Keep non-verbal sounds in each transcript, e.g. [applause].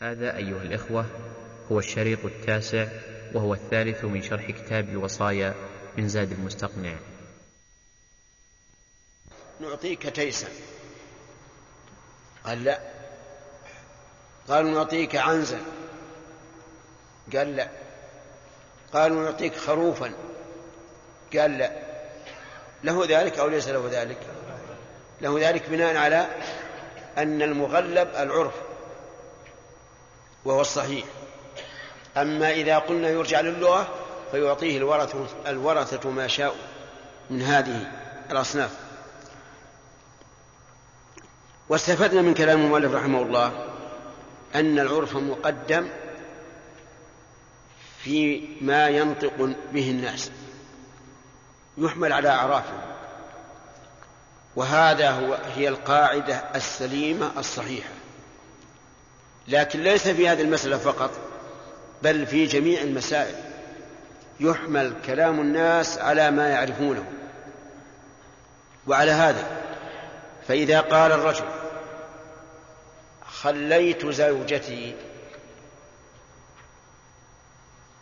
هذا أيها الإخوة هو الشريط التاسع وهو الثالث من شرح كتاب الوصايا من زاد المستقنع. نعطيك تيسا. قال لا. قالوا نعطيك عنزا. قال لا. قالوا نعطيك خروفا. قال لا. له ذلك أو ليس له ذلك؟ له ذلك بناء على أن المغلب العرف. وهو الصحيح. أما إذا قلنا يرجع للغة فيعطيه الورثة, الورثة ما شاء من هذه الأصناف. واستفدنا من كلام المؤلف رحمه الله أن العرف مقدم في ما ينطق به الناس. يحمل على أعرافهم وهذا هو هي القاعدة السليمة الصحيحة. لكن ليس في هذه المسألة فقط بل في جميع المسائل. يحمل كلام الناس على ما يعرفونه. وعلى هذا فإذا قال الرجل خليت زوجتي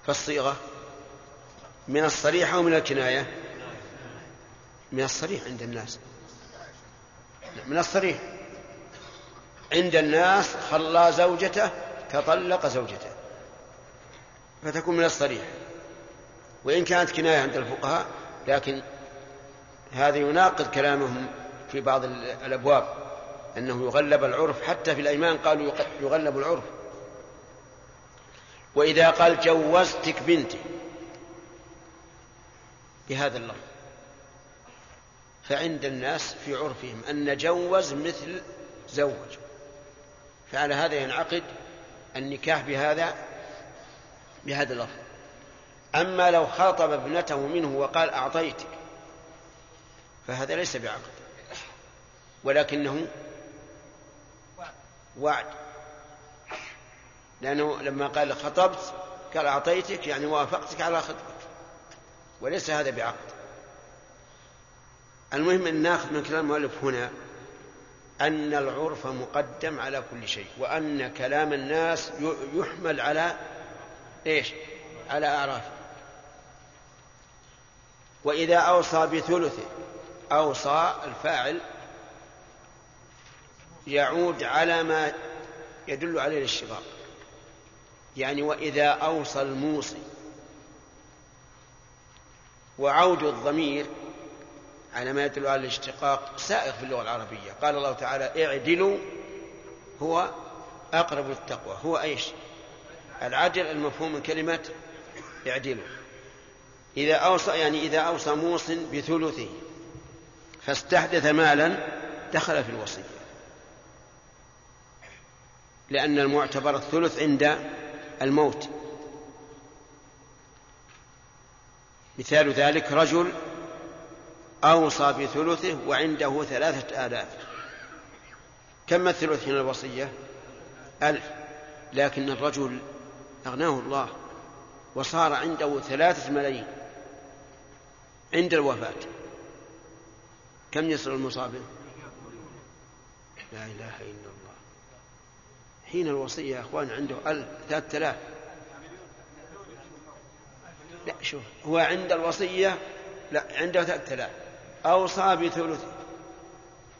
فالصيغة من الصريح أو من الكناية؟ من الصريح عند الناس. من الصريح. عند الناس خلى زوجته كطلق زوجته فتكون من الصريح. وإن كانت كناية عند الفقهاء لكن هذا يناقض كلامهم في بعض الأبواب أنه يغلب العرف حتى في الأيمان قالوا يغلب العرف. وإذا قال جوزتك بنتي بهذا اللفظ. فعند الناس في عرفهم أن جوز مثل زوج. فعلى هذا ينعقد النكاح بهذا بهذا اللفظ أما لو خاطب ابنته منه وقال أعطيتك فهذا ليس بعقد ولكنه وعد. لأنه لما قال خطبت قال أعطيتك يعني وافقتك على خطبك وليس هذا بعقد. المهم أن ناخذ من كلام المؤلف هنا أن العرف مقدم على كل شيء وأن كلام الناس يحمل على إيش؟ على أعراف. وإذا أوصى بثلثه أوصى الفاعل يعود على ما يدل عليه الاشتغال. يعني وإذا أوصى الموصي وعود الضمير على ما يدل على الاشتقاق سائغ في اللغة العربية. قال الله تعالى اعدلوا هو أقرب للتقوى. هو أيش؟ العدل المفهوم من كلمة اعدلوا. إذا أوصى يعني إذا أوصى موص بثلثه فاستحدث مالا دخل في الوصية. لأن المعتبر الثلث عند الموت. مثال ذلك رجل أوصى بثلثه وعنده ثلاثة آلاف. كم الثلث من الوصية؟ ألف. لكن الرجل أغناه الله وصار عنده ثلاثة ملايين عند الوفاة. كم يصل المصابة لا إله إلا الله. حين الوصية يا أخوان عنده ألف ثلاثة آلاف. لا شوف هو عند الوصية لا عنده ثلاثة آلاف. أوصى بثلث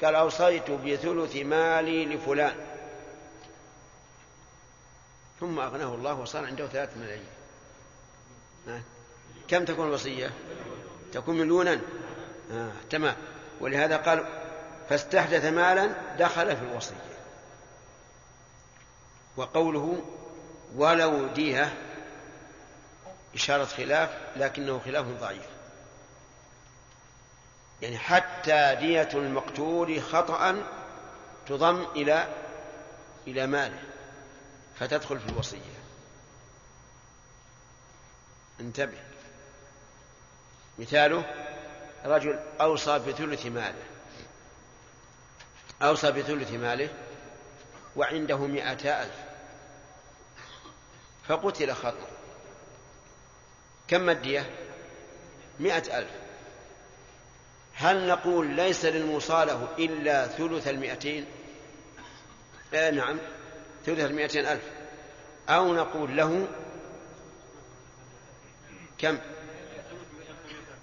قال أوصيت بثلث مالي لفلان. ثم أغناه الله وصار عنده ثلاثة ملايين. كم تكون الوصية؟ تكون مليونا آه. تمام. ولهذا قال فاستحدث مالا دخل في الوصية. وقوله ولو ديهة إشارة خلاف لكنه خلاف ضعيف. يعني حتى دية المقتول خطأ تضم إلى إلى ماله فتدخل في الوصية. انتبه. مثاله رجل أوصى بثلث ماله. أوصى بثلث ماله وعنده مئتا ألف. فقتل خطأ. كم الدية؟ مئة ألف. هل نقول ليس للمصالة إلا ثلث المئتين؟ آه نعم ثلث المئتين ألف. أو نقول له كم؟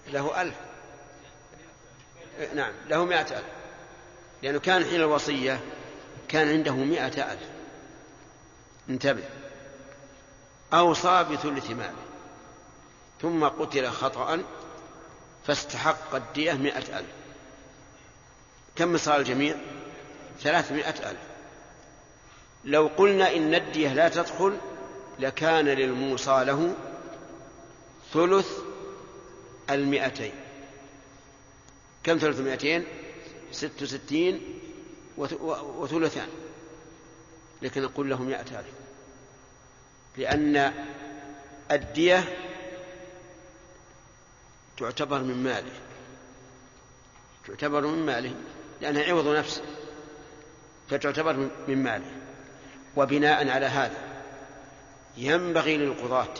له ألف. نعم له مائة ألف. لأنه كان حين الوصية كان عنده مائة ألف. انتبه. أوصى بثلث ماله. ثم قتل خطأ فاستحق الدية مائة ألف. كم صار الجميع؟ ثلاثمائة ألف. لو قلنا إن الدية لا تدخل لكان للموصى له ثلث المئتين. كم ثلث المئتين ست وستين وثلثان. لكن نقول له مئة ألف. لأن الدية تعتبر من ماله. تعتبر من ماله لأنها عوض نفسه. فتعتبر من ماله. وبناء على هذا ينبغي للقضاة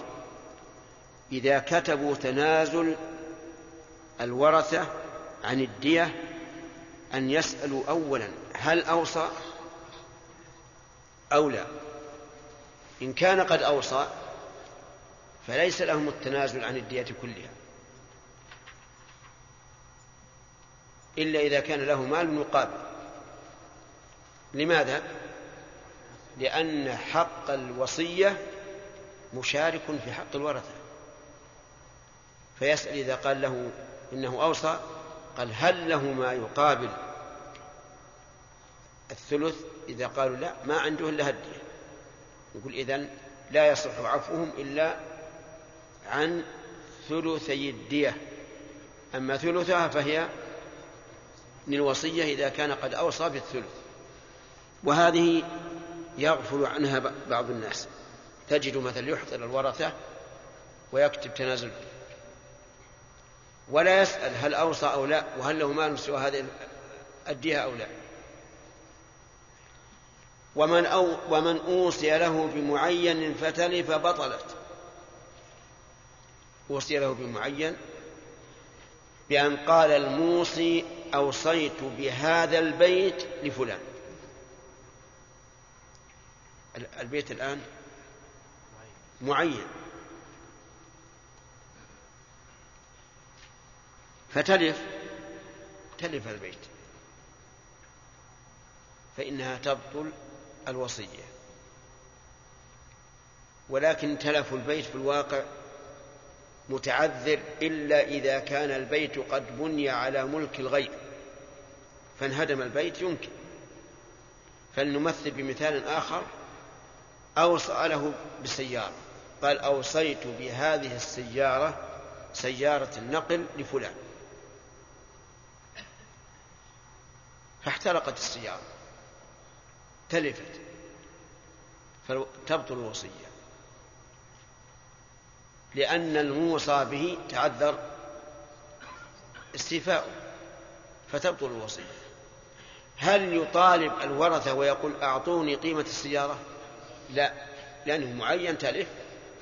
إذا كتبوا تنازل الورثة عن الدية أن يسألوا أولا هل أوصى أو لا. إن كان قد أوصى فليس لهم التنازل عن الدية كلها. إلا إذا كان له مال مقابل. لماذا؟ لأن حق الوصية مشارك في حق الورثة. فيسأل إذا قال له إنه أوصى قال هل له ما يقابل؟ الثلث إذا قالوا لا ما عنده إلا هدية. يقول إذن لا يصح عفوهم إلا عن ثلثي الدية. أما ثلثها فهي للوصية إذا كان قد أوصى بالثلث. وهذه يغفل عنها بعض الناس. تجد مثلا يحضر الورثة ويكتب تنازل. ولا يسأل هل أوصى أو لا وهل له مال سوى هذه الدية أو لا. ومن أو ومن أوصي له بمعين فتلف بطلت أوصي له بمعين بأن قال الموصي أوصيت بهذا البيت لفلان. البيت الآن معين. فتلف تلف البيت. فإنها تبطل الوصية. ولكن تلف البيت في الواقع متعذر إلا إذا كان البيت قد بني على ملك الغير فانهدم البيت يمكن. فلنمثل بمثال آخر أوصى له بسيارة قال أوصيت بهذه السيارة سيارة النقل لفلان. فاحترقت السيارة تلفت فتبطل الوصية. لأن الموصى به تعذر استيفاؤه فتبطل الوصية. هل يطالب الورثة ويقول أعطوني قيمة السيارة؟ لا لأنه معين تلف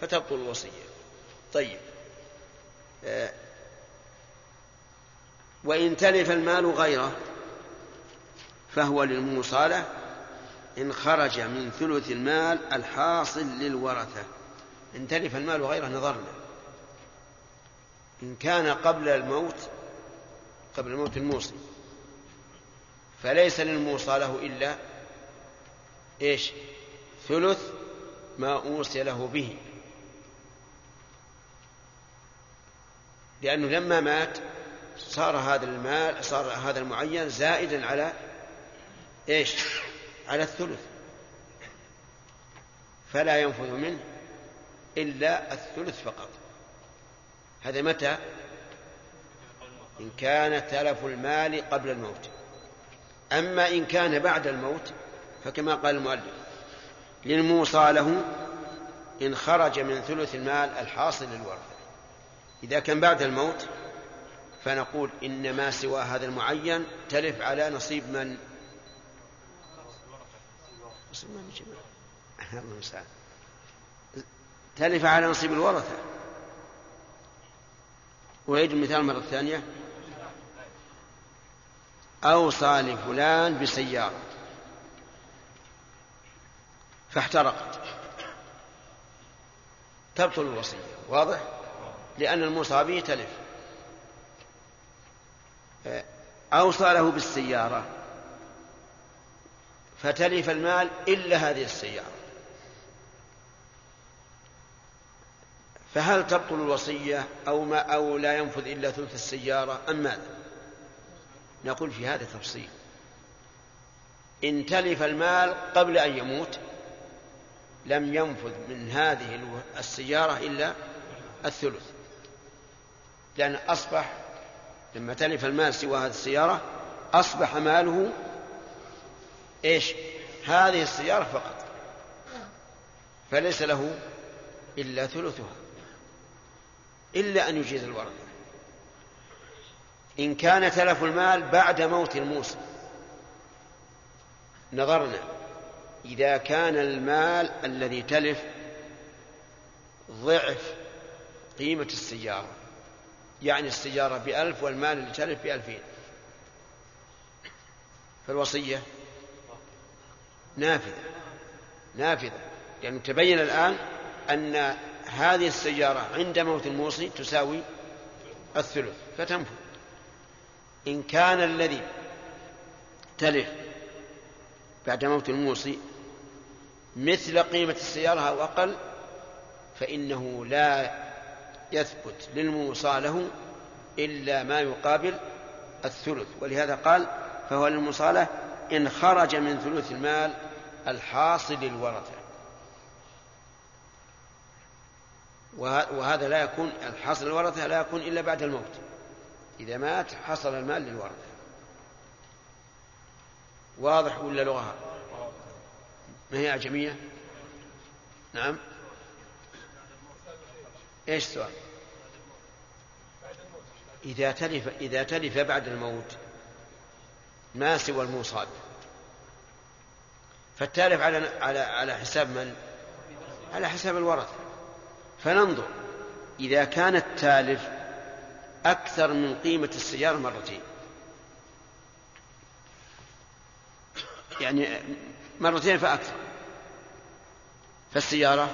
فتبطل الوصية. طيب. آه وإن تلف المال غيره فهو للموصالة إن خرج من ثلث المال الحاصل للورثة. إن تلف المال غيره نظرنا. إن كان قبل الموت قبل الموت الموصي. فليس للموصى له إلا إيش؟ ثلث ما أوصي له به. لأنه لما مات صار هذا المال صار هذا المعين زائدا على إيش؟ على الثلث. فلا ينفذ منه. إلا الثلث فقط. هذا متى؟ إن كان تلف المال قبل الموت. أما إن كان بعد الموت فكما قال المؤلف للموصى له إن خرج من ثلث المال الحاصل للورثة. إذا كان بعد الموت فنقول إن ما سوى هذا المعين تلف على نصيب من؟ [laughs] الله تلف على نصيب الورثة. ويجب المثال مرة ثانية. أوصى لفلان بسيارة. فاحترقت. تبطل الوصية. واضح؟ لأن الموصى به تلف. أوصى له بالسيارة. فتلف المال إلا هذه السيارة. فهل تبطل الوصية أو ما أو لا ينفذ إلا ثلث السيارة أم ماذا؟ نقول في هذا تفصيل. إن تلف المال قبل أن يموت لم ينفذ من هذه السيارة إلا الثلث. لأن أصبح لما تلف المال سوى هذه السيارة أصبح ماله إيش؟ هذه السيارة فقط. فليس له إلا ثلثها. إلا أن يجيز الورثة إن كان تلف المال بعد موت الموصي نظرنا إذا كان المال الذي تلف ضعف قيمة السيارة. يعني السيارة بألف والمال اللي تلف بألفين. فالوصية نافذة. نافذة. لأنه تبين الآن أن هذه السيارة عند موت الموصي تساوي الثلث فتنفذ. إن كان الذي تلف بعد موت الموصي مثل قيمة السيارة أو أقل فإنه لا يثبت للموصى له إلا ما يقابل الثلث. ولهذا قال فهو للمصالة إن خرج من ثلث المال الحاصل للورثة. وهذا لا يكون الحاصل للورثة لا يكون إلا بعد الموت. إذا مات حصل المال للورثة. واضح ولا لغة؟ ما هي أعجمية؟ نعم. إيش السؤال؟ إذا تلف إذا تلف بعد الموت ما سوى الموصى فالتالف على على على حساب من؟ على حساب الورثة. فننظر. إذا كان التالف أكثر من قيمة السيارة مرتين. يعني مرتين فأكثر. فالسيارة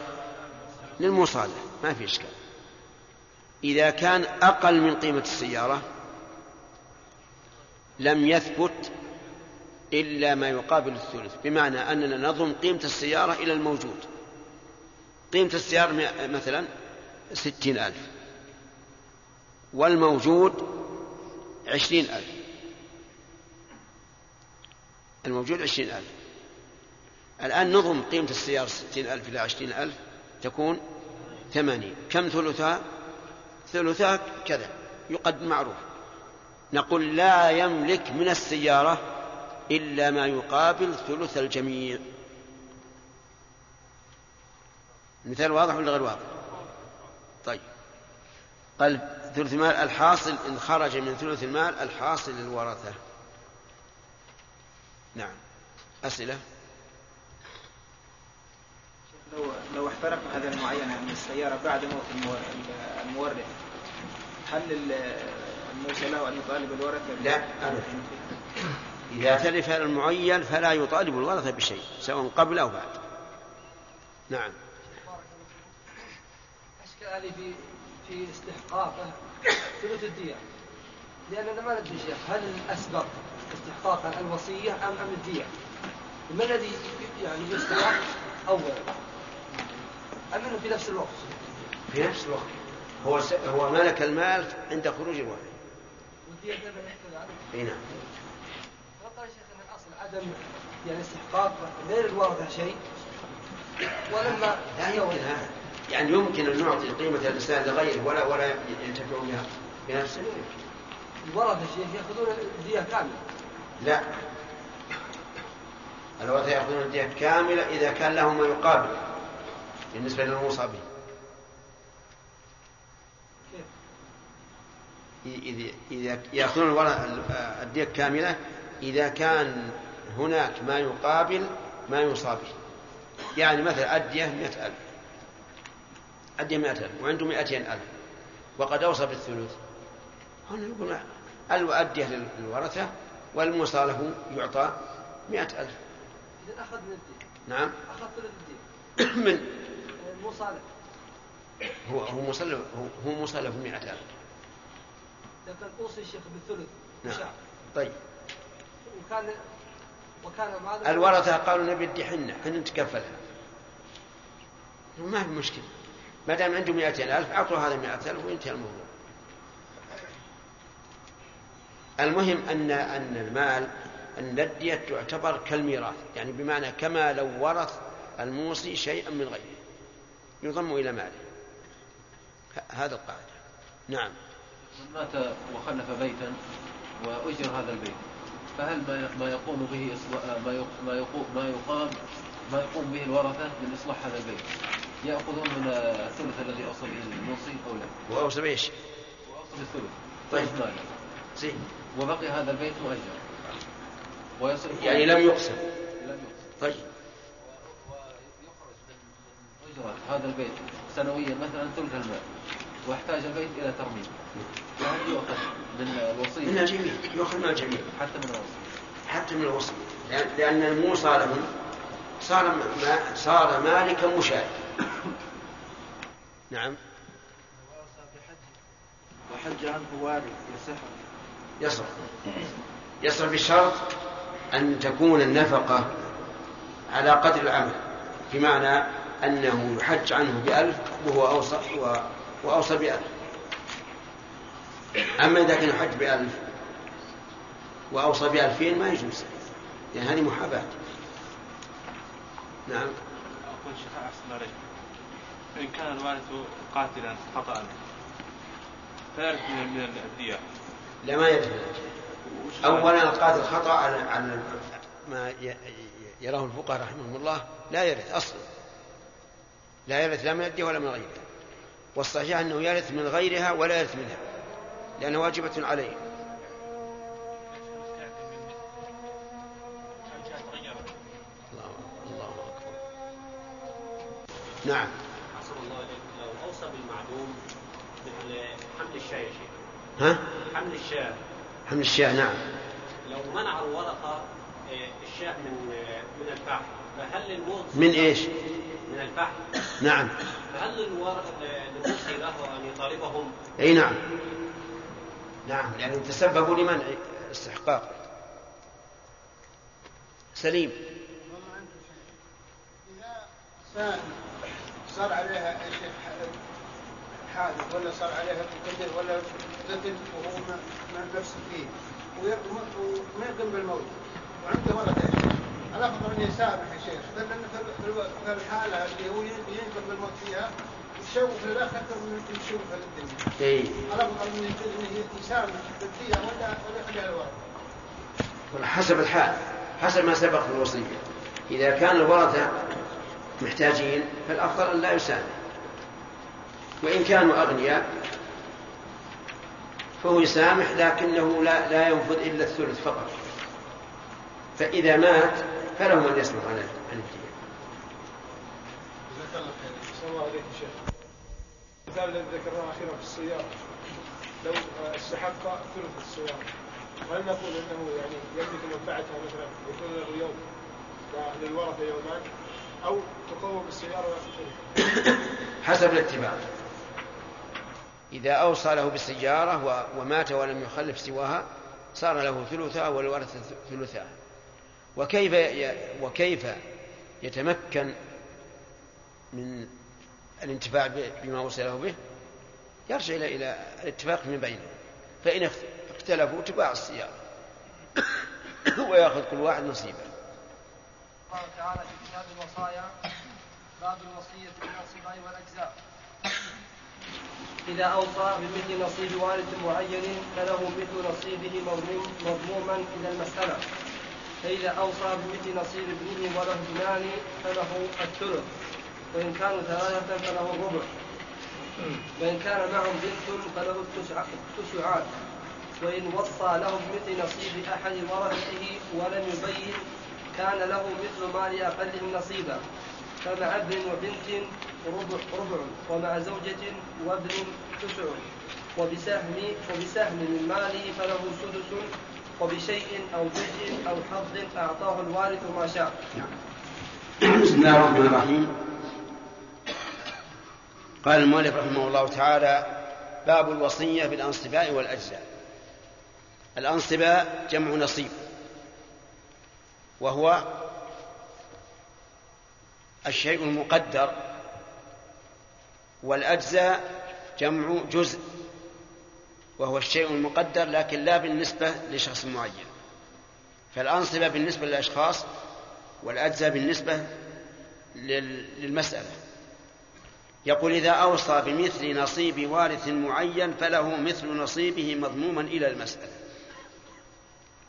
للمصالح ما في إشكال. إذا كان أقل من قيمة السيارة لم يثبت إلا ما يقابل الثلث بمعنى أننا نضم قيمة السيارة إلى الموجود. قيمة السيارة مثلا ستين ألف. والموجود عشرين ألف. الموجود عشرين ألف. الآن نضم قيمة السيارة ستين ألف إلى عشرين ألف تكون ثمانين. كم ثلثها ثلثها كذا. يقد معروف. نقول لا يملك من السيارة إلا ما يقابل ثلث الجميع. مثال واضح ولا غير واضح؟ طيب. قال ثلث المال الحاصل إن خرج من ثلث المال الحاصل للورثة. نعم. أسئلة؟ لو لو احترق هذا المعينة من السيارة بعد موت المورث هل الموصى له أن يطالب الورثة لا أبدا. إذا تلف المعين فلا يطالب الورثة بشيء سواء قبل أو بعد. نعم. أشكالي في في استحقاقه ثلث الدية لأننا ما ندري شيخ هل الأسبق استحقاقا الوصية أم أم الدية؟ ما الذي يعني يستحق أولا؟ أم أنه في نفس الوقت؟ في نفس الوقت هو س... هو ملك المال عند خروج الوالد. والدية كذا إي نعم. وقال شيخ إن الأصل عدم يعني استحقاق غير الورثه شيء ولما لا يمكن هذا يعني يمكن أن نعطي قيمة الإنسان لغيره ولا ولا ينتفع بها بنفسه. الورثه شيخ يأخذون الدية كاملة. لا. الورثة يأخذون الدية كاملة إذا كان له ما يقابل بالنسبة للموصى به إذا يأخذون الدية كاملة إذا كان هناك ما يقابل ما يوصى به. يعني مثلا الدية مئة ألف. الدية مئة ألف وعنده مئتين ألف. وقد أوصى بالثلث. هنا يقول الدية للورثة والموصى له يعطى مئة ألف. إذا أخذ من الدية نعم. أخذ ثلث الدية [coughs] من؟ الموصى له. هو هو مصلف هو هو مصلف 100000 لكن أوصي الشيخ بالثلث. نعم. طيب. وكان وكان ماذا الورثة قالوا نبي ادي حنة حنا نتكفلها ما في مشكلة ما دام عنده 200000 أعطوا هذا 100000 وينتهي الموضوع. المهم أن أن المال أن الدية تعتبر كالميراث يعني بمعنى كما لو ورث الموصي شيئا من غيره. يضم إلى ماله. هذا القاعدة. نعم. من مات وخلف بيتا وأجر هذا البيت فهل ما يقوم به ما يقوم ما يقوم به الورثة من إصلاح هذا البيت؟ يأخذون من الثلث الذي أوصى به الموصي أو لا؟ وأوصى بإيش؟ وأوصى بالثلث. طيب. زين. وبقي هذا البيت مؤجر ويصرف يعني لم يقسم. لم يقسم. طيب. ويخرج من من أجرة هذا البيت سنويا مثلا ثلث المال واحتاج البيت إلى ترميم. فهل يؤخذ من من الوصية الجميع يؤخذ من الجميع. حتى من الوصية. حتى من الوصي لأن, لأن الموصى لهم صار ما صار مالكا مشاركا. نعم. وحج عنه وارث يصح. يصرف يصرف بشرط أن تكون النفقة على قدر العمل بمعنى أنه يحج عنه بألف وهو أوصى وأوصى بألف. أما إذا كان يحج بألف وأوصى بألفين ما يجوز لأن هذه محاباة. نعم. أقول شيخ أحسن إن كان الوارث قاتلا خطأ. فيرث من من الدية لا ما يدري أولا القاتل خطأ على على ما يراه الفقهاء رحمهم الله لا يرث أصلا. لا يرث لا من الدية ولا من غيرها والصحيح أنه يرث من غيرها ولا يرث منها لأنها واجبة عليه. الله الله أكبر. نعم حسب الله عليك لو اوصى بالمعدوم مثل حمل الشاة يا شيخ ها؟ حمل الشاة. حمل الشاة نعم. لو منع الورقة آه، الشاة من آه، من الفحم فهل للموصي من إيش؟ من الفحم. نعم. فهل للور- للموصي له أن يطالبهم؟ أي نعم. نعم لأنهم تسببوا لمنع استحقاق. سليم. صار عليها حادث ولا صار عليها قدر ولا قتل وهو ما نفسه فيه وما يقوم بالموت. وعنده شيخ الأفضل أن يسامح يا شيخ. لأن في في الحالة اللي هو ينقل بالموت فيها يشوف للآخر أكثر من يشوف في الدنيا. أي الأفضل أن أن يسامح بالدية ولا ولا يخليها الورثة حسب الحال. حسب ما سبق في الوصية. إذا كان الورثة محتاجين فالأفضل أن لا يسامح. وإن كانوا أغنياء فهو يسامح لكنه لا, لا ينفذ إلا الثلث فقط. فإذا مات فلهم أن يصرف عن الدية جزاك الله خير. الله شيخ. المثال الذي ذكرناه أخيرا في السياره لو استحق ثلث السياره هل نقول إنه يعني يملك منفعتها مثلا يكون له يوم للورثة يومان أو تقوم ثلث حسب الاتباع. إذا أوصى له بالسيارة ومات ولم يخلف سواها صار له ثلثها والورثة ثلثها. وكيف وكيف يتمكن من الانتفاع بما وصي له به؟ يرجع إلى الاتفاق من بينهم فإن اخت- اختلفوا تباع السيارة. [coughs] ويأخذ كل واحد نصيبه. قال تعالى في كتاب الوصايا باب الوصية بالنصيبين والأجزاء. إذا أوصى بمثل نصيب وارث معين فله مثل نصيبه مضموم- مضموما إلى المسألة. فإذا أوصى بمثل نصيب ابنه وله ابنان فله الثلث. وإن كانوا ثلاثة فله الربع. وإن كان معهم بنت فله التسع- التسعان وإن وصى له بمثل نصيب أحد ورثته ولم يبين كان له مثل مال أقلهم نصيبا فمع ابن وبنت ربع, ربع. ومع زوجة وابن تسع. وبسهم وبسهم من ماله فله سدس. وبشيء أو جزء أو حظ أعطاه الوارث ما شاء. بسم الله الرحمن الرحيم. قال المؤلف رحمه الله تعالى باب الوصية بالأنصباء والأجزاء. الأنصباء جمع نصيب. وهو الشيء المقدر والأجزاء جمع جزء وهو الشيء المقدر لكن لا بالنسبة لشخص معين. فالأنصبة بالنسبة للأشخاص والأجزاء بالنسبة للمسألة. يقول إذا أوصى بمثل نصيب وارث معين فله مثل نصيبه مضموما إلى المسألة.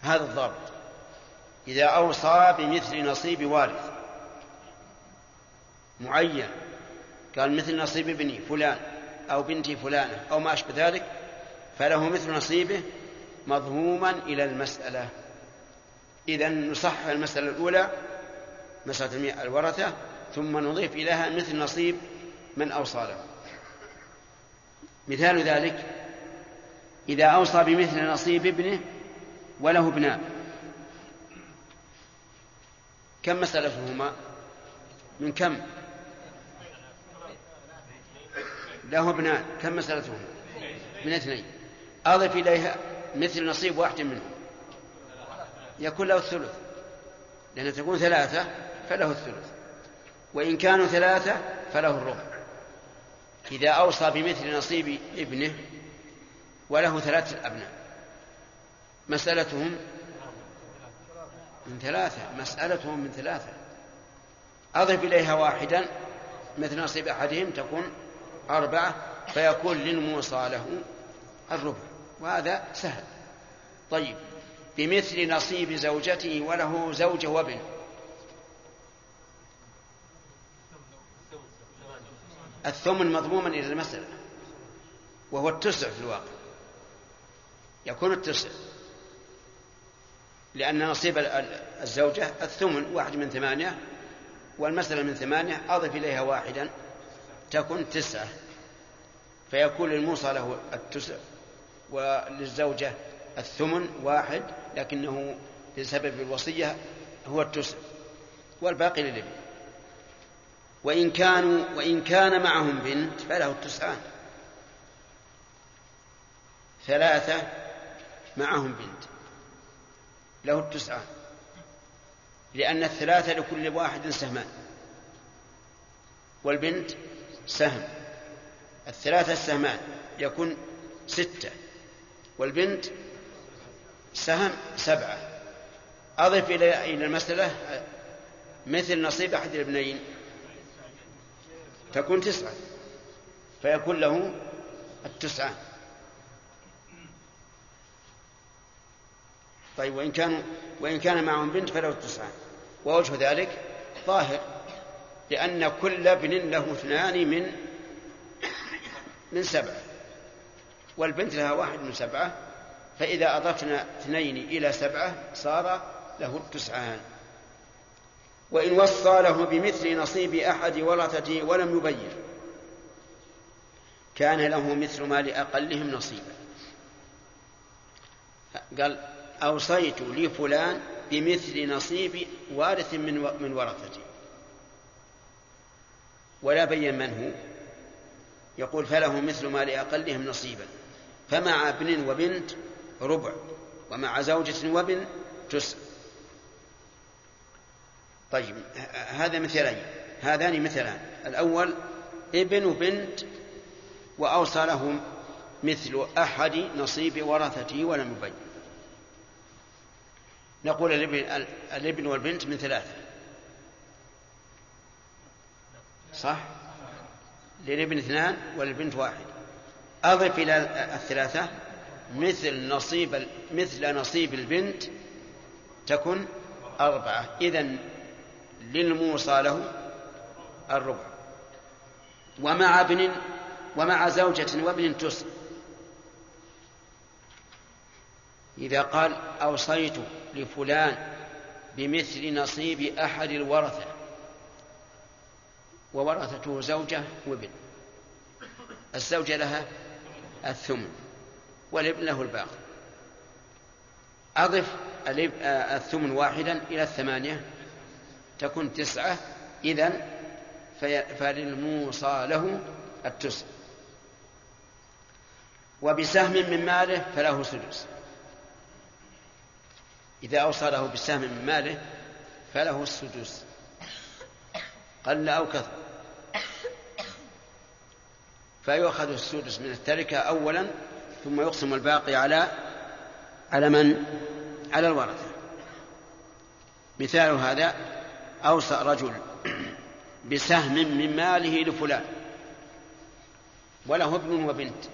هذا الضابط. إذا أوصى بمثل نصيب وارث معين قال مثل نصيب ابني فلان أو بنتي فلانة أو ما أشبه ذلك فله مثل نصيبه مضموما إلى المسألة. إذا نصحح المسألة الأولى مسألة الورثة ثم نضيف إليها مثل نصيب من أوصى له مثال ذلك إذا أوصى بمثل نصيب ابنه وله ابناء كم مسألتهما؟ من كم؟ له ابنان كم مسألتهما من اثنين. أضف إليها مثل نصيب واحد منهم. يكون له الثلث. لأن تكون ثلاثة فله الثلث. وإن كانوا ثلاثة فله الربع. إذا أوصى بمثل نصيب ابنه وله ثلاثة أبناء. مسألتهم من ثلاثة. مسألتهم من ثلاثة. أضف إليها واحدا مثل نصيب أحدهم تكون أربعة فيكون للموصى له الربع وهذا سهل. طيب بمثل نصيب زوجته وله زوجة وابن. الثمن مضموما إلى المسألة وهو التسع في الواقع. يكون التسع لأن نصيب الزوجة الثمن واحد من ثمانية والمسألة من ثمانية أضف إليها واحدا. تكون تسعة فيكون للموصى له التسع وللزوجة الثمن واحد لكنه بسبب الوصية هو التسع والباقي للابن. وإن كانوا وإن كان معهم بنت فله التسعان. ثلاثة معهم بنت له التسعان. لأن الثلاثة لكل واحد سهمان. والبنت سهم. الثلاثة السهمان يكون ستة والبنت سهم سبعة. أضف إلى إلى المسألة مثل نصيب أحد الابنين. تكون تسعة فيكون له التسعة. طيب وإن كانوا وإن كان معهم بنت فله التسعة. ووجه ذلك ظاهر. لأن كل ابن له اثنان من من سبعة والبنت لها واحد من سبعة فإذا أضفنا اثنين إلى سبعة صار له التسعان. وإن وصى له بمثل نصيب أحد ورثته ولم يبين كان له مثل ما لأقلهم نصيبا. قال أوصيت لفلان بمثل نصيب وارث من من ولا بين من هو. يقول فله مثل ما لأقلهم نصيبا. فمع ابن وبنت ربع ومع زوجة وابن تسع طيب هذا مثلين. هذان مثلان. الأول ابن وبنت وأوصى لهم مثل أحد نصيب ورثته ولم يبين. نقول الابن, والبنت من ثلاثة. صح؟ للابن اثنان وللبنت واحد. أضف إلى الثلاثة مثل نصيب مثل نصيب البنت تكن أربعة. إذن للموصى له الربع. ومع ابن ومع زوجة وابن تسع إذا قال أوصيت لفلان بمثل نصيب أحد الورثة وورثته زوجة وابن. الزوجة لها الثمن والابن له الباقي. أضف الثمن واحدا إلى الثمانية تكون تسعة إذن فللموصى له التسع. وبسهم من ماله فله سدس. إذا أوصى له بسهم من ماله فله السدس. قل أو كثر. فيؤخذ السدس من التركة أولا ثم يقسم الباقي على على من؟ على الورثة. مثال هذا أوصى رجل بسهم من ماله لفلان وله ابن وبنت.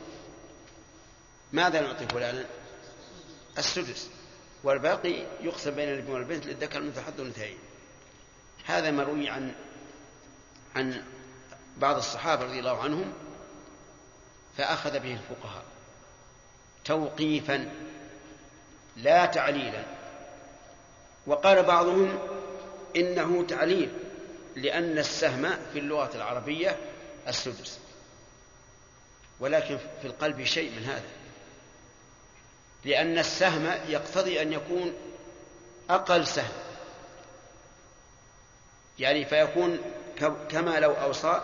ماذا نعطي فلانا السدس. والباقي يقسم بين الابن والبنت للذكر حظ الانثيين هذا مروي عن عن بعض الصحابة رضي الله عنهم فأخذ به الفقهاء توقيفا لا تعليلا. وقال بعضهم إنه تعليل لأن السهم في اللغة العربية السدس. ولكن في القلب شيء من هذا. لأن السهم يقتضي أن يكون أقل سهم. يعني فيكون كما لو أوصى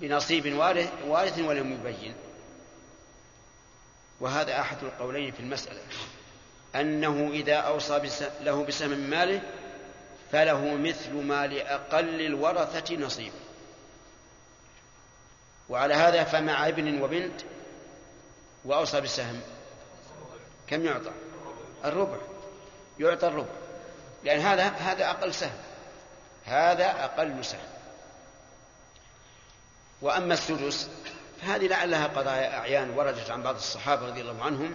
بنصيب وارث, وارث ولم يبين. وهذا أحد القولين في المسألة. أنه إذا أوصى له بسهم من ماله فله مثل ما لأقل الورثة نصيب. وعلى هذا فمع ابن وبنت وأوصى بسهم. كم يعطى؟ الربع. يعطى الربع. لأن هذا هذا أقل سهم. هذا أقل سهم. وأما السدس فهذه لعلها قضايا أعيان وردت عن بعض الصحابة رضي الله عنهم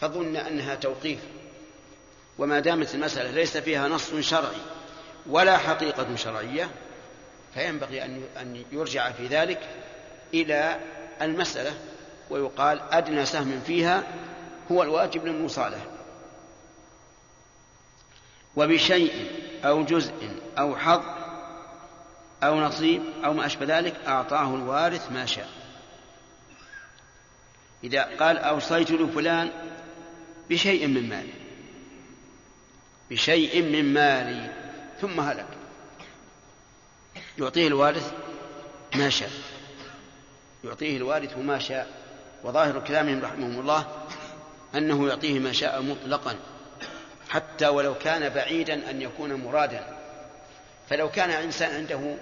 فظن أنها توقيف. وما دامت المسألة ليس فيها نص شرعي ولا حقيقة شرعية فينبغي أن يرجع في ذلك إلى المسألة ويقال أدنى سهم فيها هو الواجب للمصالحة. وبشيء أو جزء أو حظ أو نصيب أو ما أشبه ذلك أعطاه الوارث ما شاء. إذا قال أوصيت لفلان بشيء من مالي بشيء من مالي ثم هلك. يعطيه الوارث ما شاء. يعطيه الوارث ما شاء. وظاهر كلامهم رحمهم الله أنه يعطيه ما شاء مطلقا. حتى ولو كان بعيدا أن يكون مرادا. فلو كان إنسان عنده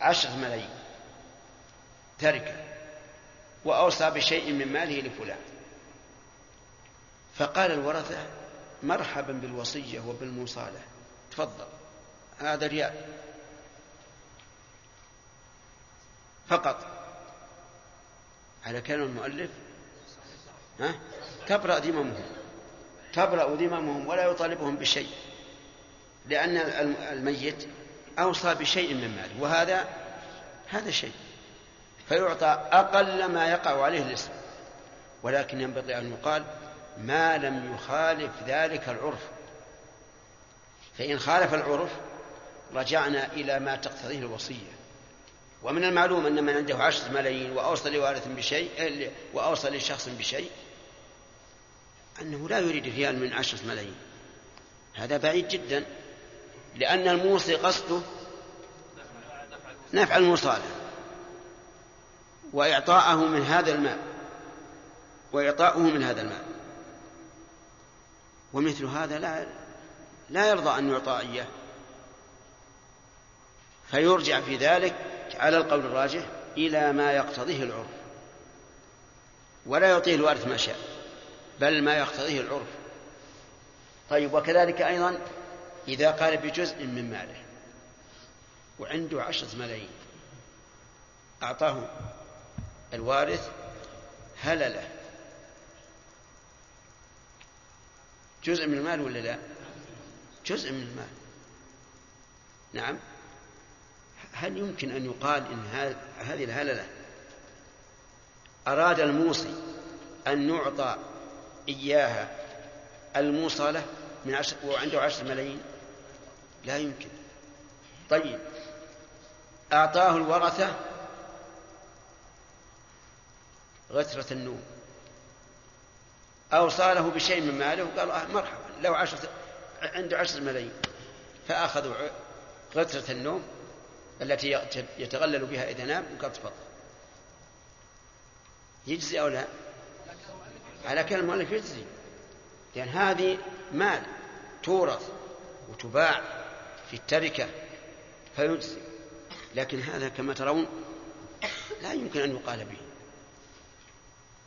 عشرة ملايين تركة وأوصى بشيء من ماله لفلان. فقال الورثة مرحبا بالوصية وبالمصالح تفضل. هذا ريال فقط. على كلام المؤلف؟ ها؟ تبرأ ذممهم تبرأ ذممهم ولا يطالبهم بشيء لأن الميت أوصى بشيء من ماله وهذا هذا شيء. فيعطى أقل ما يقع عليه الاسم ولكن ينبغي أن يقال ما لم يخالف ذلك العرف. فإن خالف العرف رجعنا إلى ما تقتضيه الوصية. ومن المعلوم أن من عنده عشرة ملايين وأوصى لوارث بشيء وأوصى لشخص بشيء أنه لا يريد ريال من عشرة ملايين. هذا بعيد جدا لأن الموصي قصده نفع المصالح وإعطاءه من هذا المال وإعطاؤه من هذا المال. ومثل هذا لا لا يرضى أن يعطى إياه. فيرجع في ذلك على القول الراجح إلى ما يقتضيه العرف ولا يعطيه الوارث ما شاء. بل ما يقتضيه العرف. طيب وكذلك أيضا إذا قال بجزء من ماله وعنده عشرة ملايين أعطاه الوارث هلله. جزء من المال ولا لا؟ جزء من المال. نعم. هل يمكن أن يقال إن هذه الهللة أراد الموصي أن يعطى إياها الموصلة من عشر وعنده عشر ملايين. لا يمكن. طيب. أعطاه الورثة غترة النوم. أوصى له بشيء من ماله وقال آه مرحبا لو عشرة عنده عشر ملايين. فأخذوا غترة النوم التي يتغلل بها إذا نام وقال تفضل. يجزي أو لا؟ على كلام المؤلف يجزي. لأن هذه مال تورث وتباع في التركة فيجزي. لكن هذا كما ترون لا يمكن أن يقال به.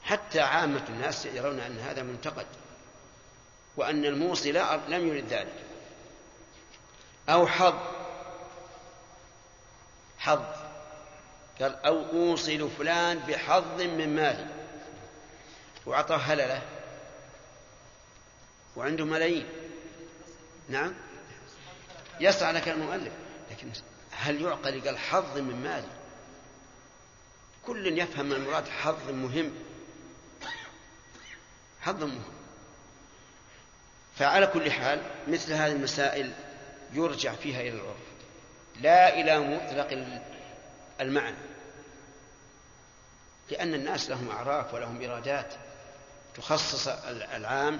حتى عامة الناس يرون أن هذا منتقد وأن الموصي لم يرد ذلك. أو حظ. حظ. قال أو أوصل فلان بحظ من مالي وأعطاه هللة. وعنده ملايين. نعم؟ يسعى لك المؤلف. لكن هل يعقل قال حظ من مالي كل يفهم المراد حظ مهم. حظ مهم. فعلى كل حال مثل هذه المسائل يرجع فيها إلى العرف. لا إلى مطلق المعنى. لأن الناس لهم أعراف ولهم إرادات. تخصص العام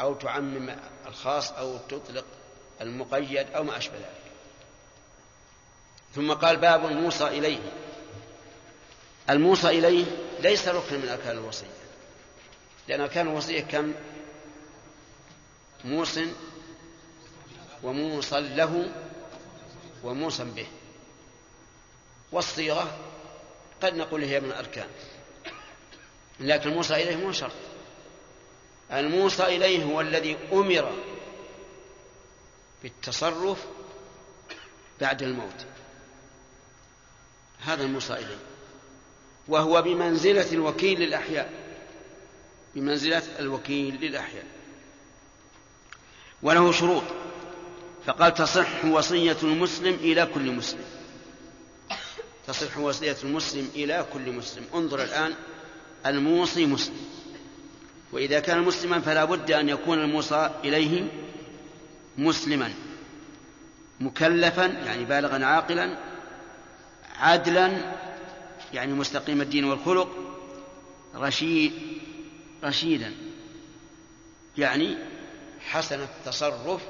أو تعمم الخاص أو تطلق المقيد أو ما أشبه ذلك. ثم قال باب الموصى إليه. الموصى إليه ليس ركنا من أركان الوصية. لأن أركان الوصية كم؟ موص وموصى له وموصى به. والصيغة قد نقول هي من الأركان. لكن الموصى إليه مو شرط. الموصى إليه هو الذي أمر بالتصرف بعد الموت. هذا الموصى إليه. وهو بمنزلة الوكيل للأحياء. بمنزلة الوكيل للأحياء. وله شروط. فقال تصح وصية المسلم إلى كل مسلم. تصح وصية المسلم إلى كل مسلم. انظر الآن الموصي مسلم. وإذا كان مسلما فلا بد أن يكون الموصى إليه مسلما مكلفا يعني بالغا عاقلا عدلا يعني مستقيم الدين والخلق رشيد رشيدا يعني حسن التصرف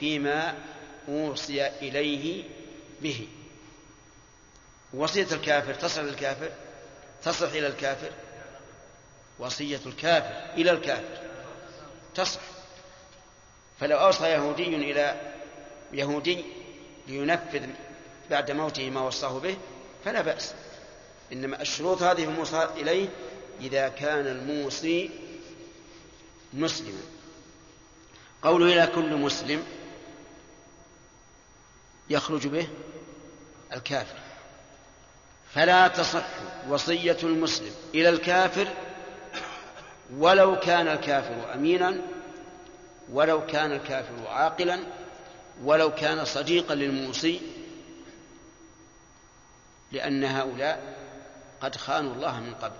فيما أوصي إليه به. وصية الكافر تصل للكافر تصح إلى الكافر وصية الكافر إلى الكافر. تصح. فلو أوصى يهودي إلى يهودي لينفذ بعد موته ما وصاه به فلا بأس. إنما الشروط هذه الموصى إليه إذا كان الموصي مسلما. قوله إلى كل مسلم يخرج به الكافر. فلا تصح وصية المسلم إلى الكافر ولو كان الكافر أمينا ولو كان الكافر عاقلا ولو كان صديقا للموصي لأن هؤلاء قد خانوا الله من قبل.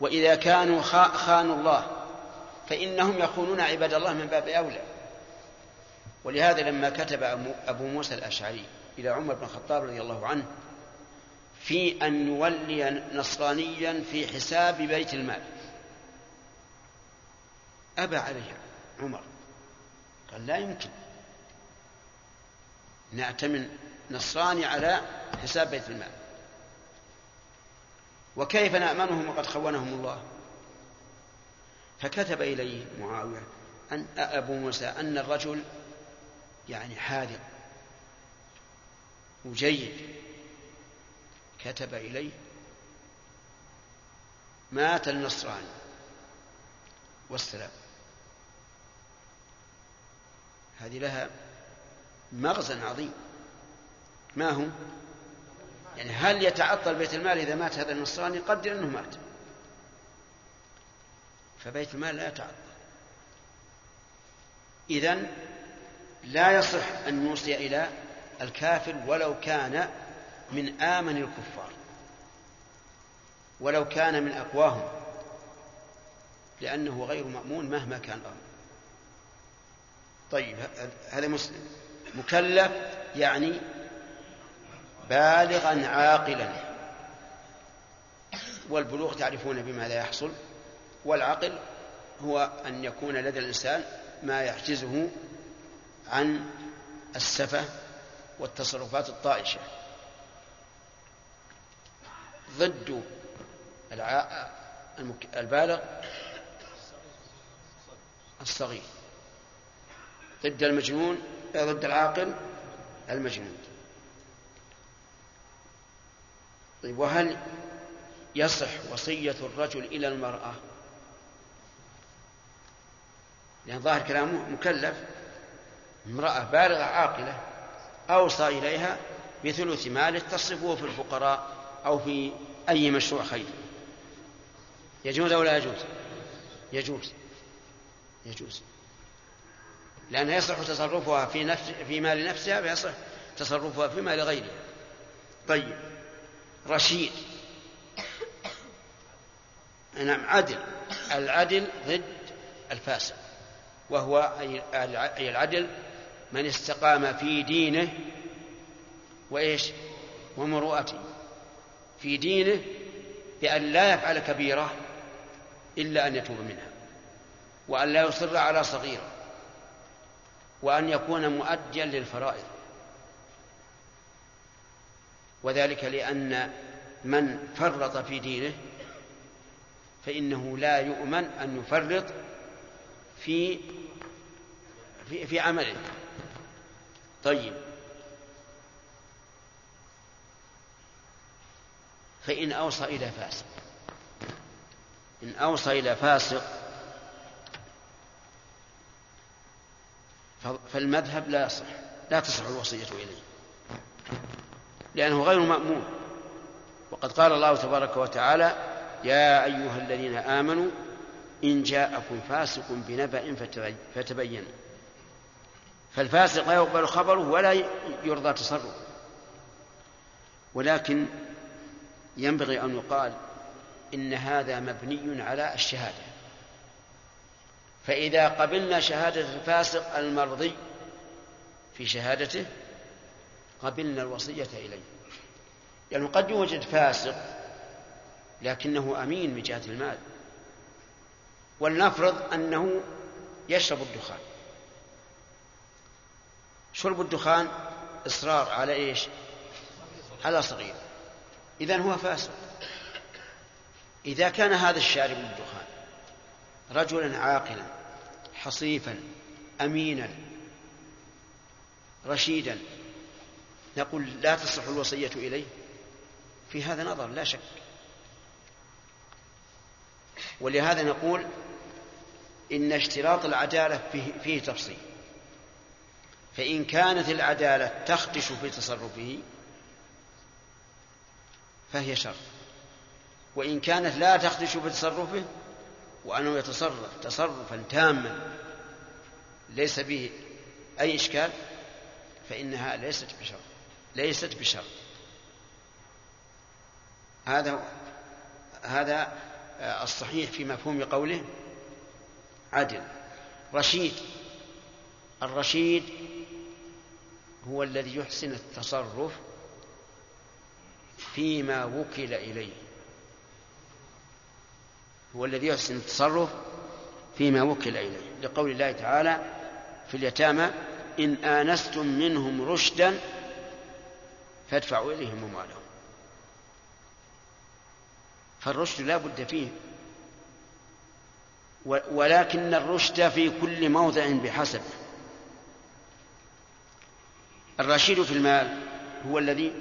وإذا كانوا خانوا الله فإنهم يخونون عباد الله من باب أولى. ولهذا لما كتب أبو موسى الأشعري إلى عمر بن الخطاب رضي الله عنه في أن يولي نصرانيا في حساب بيت المال. أبى عليه عمر. قال لا يمكن. نأتمن نصراني على حساب بيت المال. وكيف نأمنهم وقد خونهم الله؟ فكتب إليه معاوية أن أبو موسى أن الرجل يعني حاذق وجيد. كتب إليه مات النصراني. والسلام. هذه لها مغزى عظيم. ما هو يعني هل يتعطل بيت المال إذا مات هذا النصراني؟ قدر أنه مات. فبيت المال لا يتعطل. إذن لا يصح أن يوصي إلى الكافر ولو كان من آمن الكفار. ولو كان من أقواهم لأنه غير مأمون مهما كان الأمر. طيب هذا مسلم. مكلف يعني بالغا عاقلا. والبلوغ تعرفون بماذا يحصل؟ والعقل هو أن يكون لدى الإنسان ما يحجزه عن السفة والتصرفات الطائشة. ضد البالغ الصغير. ضد المجنون ضد العاقل المجنون. طيب وهل يصح وصية الرجل إلى المرأة؟ لأن ظاهر كلامه مكلف. امرأة بالغة عاقلة أوصى إليها بثلث ماله تصرفه في الفقراء. أو في أي مشروع خير. يجوز أو لا يجوز؟ يجوز. يجوز. لأنها يصح تصرفها في نفس في مال نفسها ويصح تصرفها في مال غيرها. طيب. رشيد. نعم عدل. العدل ضد الفاسق. وهو أي العدل من استقام في دينه وإيش؟ ومروءته. في دينه بأن لا يفعل كبيرة إلا أن يتوب منها وأن لا يصر على صغيرة وأن يكون مؤديا للفرائض. وذلك لأن من فرط في دينه فإنه لا يؤمن أن يفرط في في, في عمله. طيب. فإن أوصى إلى فاسق. إن أوصى إلى فاسق فالمذهب لا يصح. لا تصح الوصية إليه. لأنه غير مأمون. وقد قال الله تبارك وتعالى يا أيها الذين آمنوا إن جاءكم فاسق بنبأ فتبينوا فالفاسق لا يقبل خبره ولا يرضى تصرفه. ولكن ينبغي أن يقال إن هذا مبني على الشهادة. فإذا قبلنا شهادة الفاسق المرضي في شهادته قبلنا الوصية إليه. يعني قد يوجد فاسق لكنه أمين من جهة المال. ولنفرض أنه يشرب الدخان. شرب الدخان إصرار على إيش؟ على صغير إذن هو فاسق. إذا كان هذا الشارب للدخان رجلا عاقلا حصيفا أمينا رشيدا نقول لا تصح الوصية إليه في هذا نظر لا شك. ولهذا نقول إن اشتراط العدالة فيه, فيه تفصيل. فإن كانت العدالة تخدش في تصرفه فهي شر. وإن كانت لا تخدش في تصرفه وأنه يتصرف تصرفا تاما ليس به أي إشكال فإنها ليست بشر ليست بشر. هذا هذا الصحيح في مفهوم قوله عدل. رشيد الرشيد هو الذي يحسن التصرف فيما وكل إليه. هو الذي يحسن التصرف فيما وكل إليه. لقول الله تعالى في اليتامى إن آنستم منهم رشدا فادفعوا إليهم أموالهم. فالرشد لا بد فيه. ولكن الرشد في كل موضع بحسب. الرشيد في المال هو الذي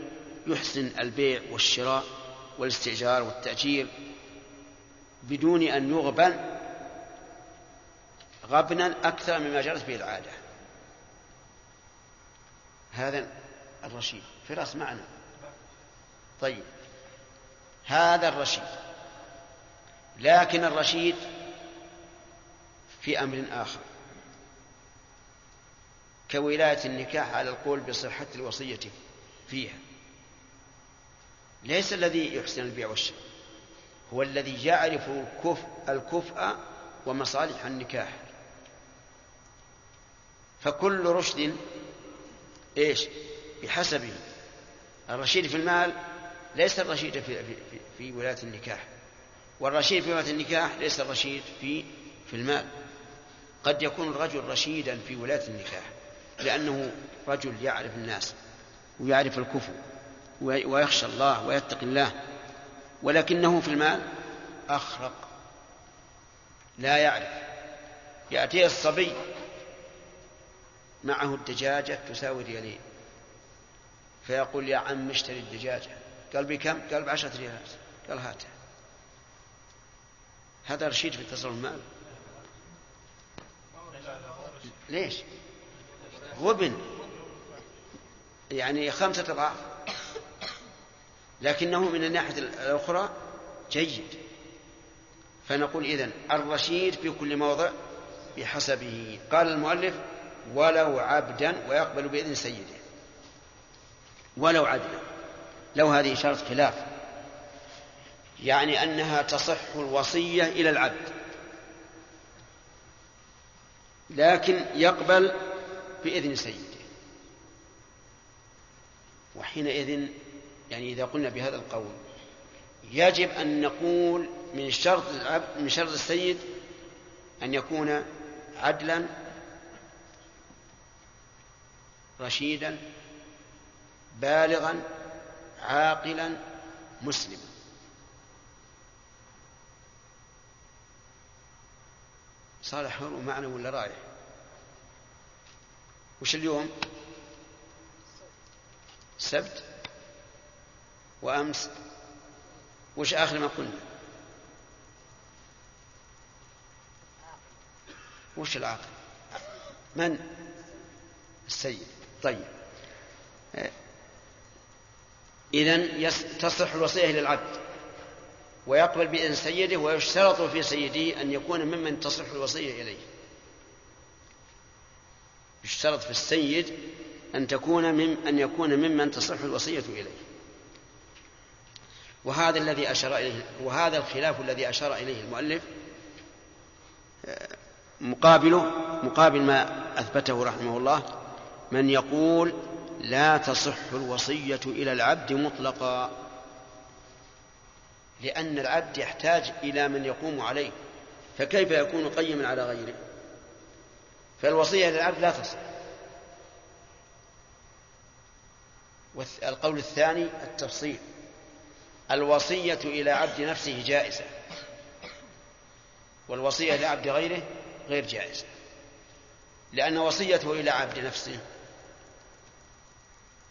يحسن البيع والشراء والاستئجار والتأجير بدون أن يغبن غبنا أكثر مما جرت به العادة. هذا الرشيد. في رأس معنى طيب. هذا الرشيد. لكن الرشيد في أمر آخر. كولاية النكاح على القول بصحة الوصية فيها. ليس الذي يحسن البيع والشراء هو الذي يعرف الكفء, الكفء ومصالح النكاح. فكل رشد إيش؟ بحسبه. الرشيد في المال ليس الرشيد في, في, في, ولاية النكاح. والرشيد في ولاية النكاح ليس الرشيد في في المال. قد يكون الرجل رشيدا في ولاية النكاح لأنه رجل يعرف الناس ويعرف الكفو ويخشى الله ويتقي الله. ولكنه في المال أخرق. لا يعرف. يأتيه الصبي معه الدجاجة تساوي ريالين. فيقول يا عم اشتري الدجاجة. قال بكم؟ قال بعشرة ريالات قال هاتها هذا رشيد في تصرف المال. ليش؟ غبن يعني خمسة أضعاف. لكنه من الناحية الأخرى جيد. فنقول إذن الرشيد في كل موضع بحسبه. قال المؤلف ولو عبدا ويقبل بإذن سيده. ولو عدلا لو هذه شرط خلاف. يعني أنها تصح الوصية إلى العبد. لكن يقبل بإذن سيده. وحينئذ يعني إذا قلنا بهذا القول يجب أن نقول من شرط العبد من شرط السيد أن يكون عدلا رشيدا بالغا عاقلا مسلما. صالح حر معنا ولا رايح؟ وش اليوم؟ السبت وأمس. وش آخر ما قلنا؟ وش العاقل من؟ السيد. طيب. إذن تصح الوصية للعبد ويقبل بإذن سيده ويشترط في سيده أن يكون ممن تصح الوصية إليه. يشترط في السيد أن تكون من أن يكون ممن تصح الوصية إليه. وهذا الذي أشار إليه وهذا الخلاف الذي أشار إليه المؤلف مقابله مقابل ما أثبته رحمه الله من يقول لا تصح الوصية إلى العبد مطلقا لأن العبد يحتاج إلى من يقوم عليه فكيف يكون قيما على غيره؟ فالوصية للعبد لا تصح. والقول الثاني التفصيل. الوصية إلى عبد نفسه جائزة. والوصية لعبد غيره غير جائزة. لأن وصيته إلى عبد نفسه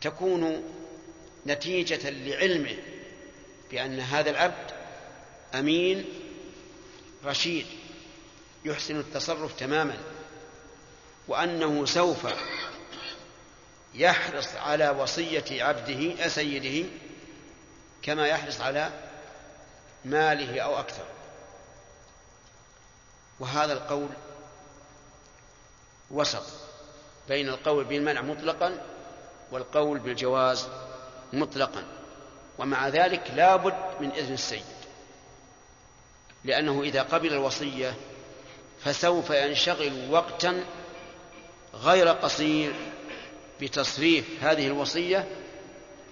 تكون نتيجة لعلمه بأن هذا العبد أمين رشيد يحسن التصرف تماما وأنه سوف يحرص على وصية عبده سيده كما يحرص على ماله أو أكثر. وهذا القول وسط بين القول بالمنع مطلقا والقول بالجواز مطلقا. ومع ذلك لا بد من إذن السيد لأنه إذا قبل الوصية فسوف ينشغل وقتا غير قصير بتصريف هذه الوصية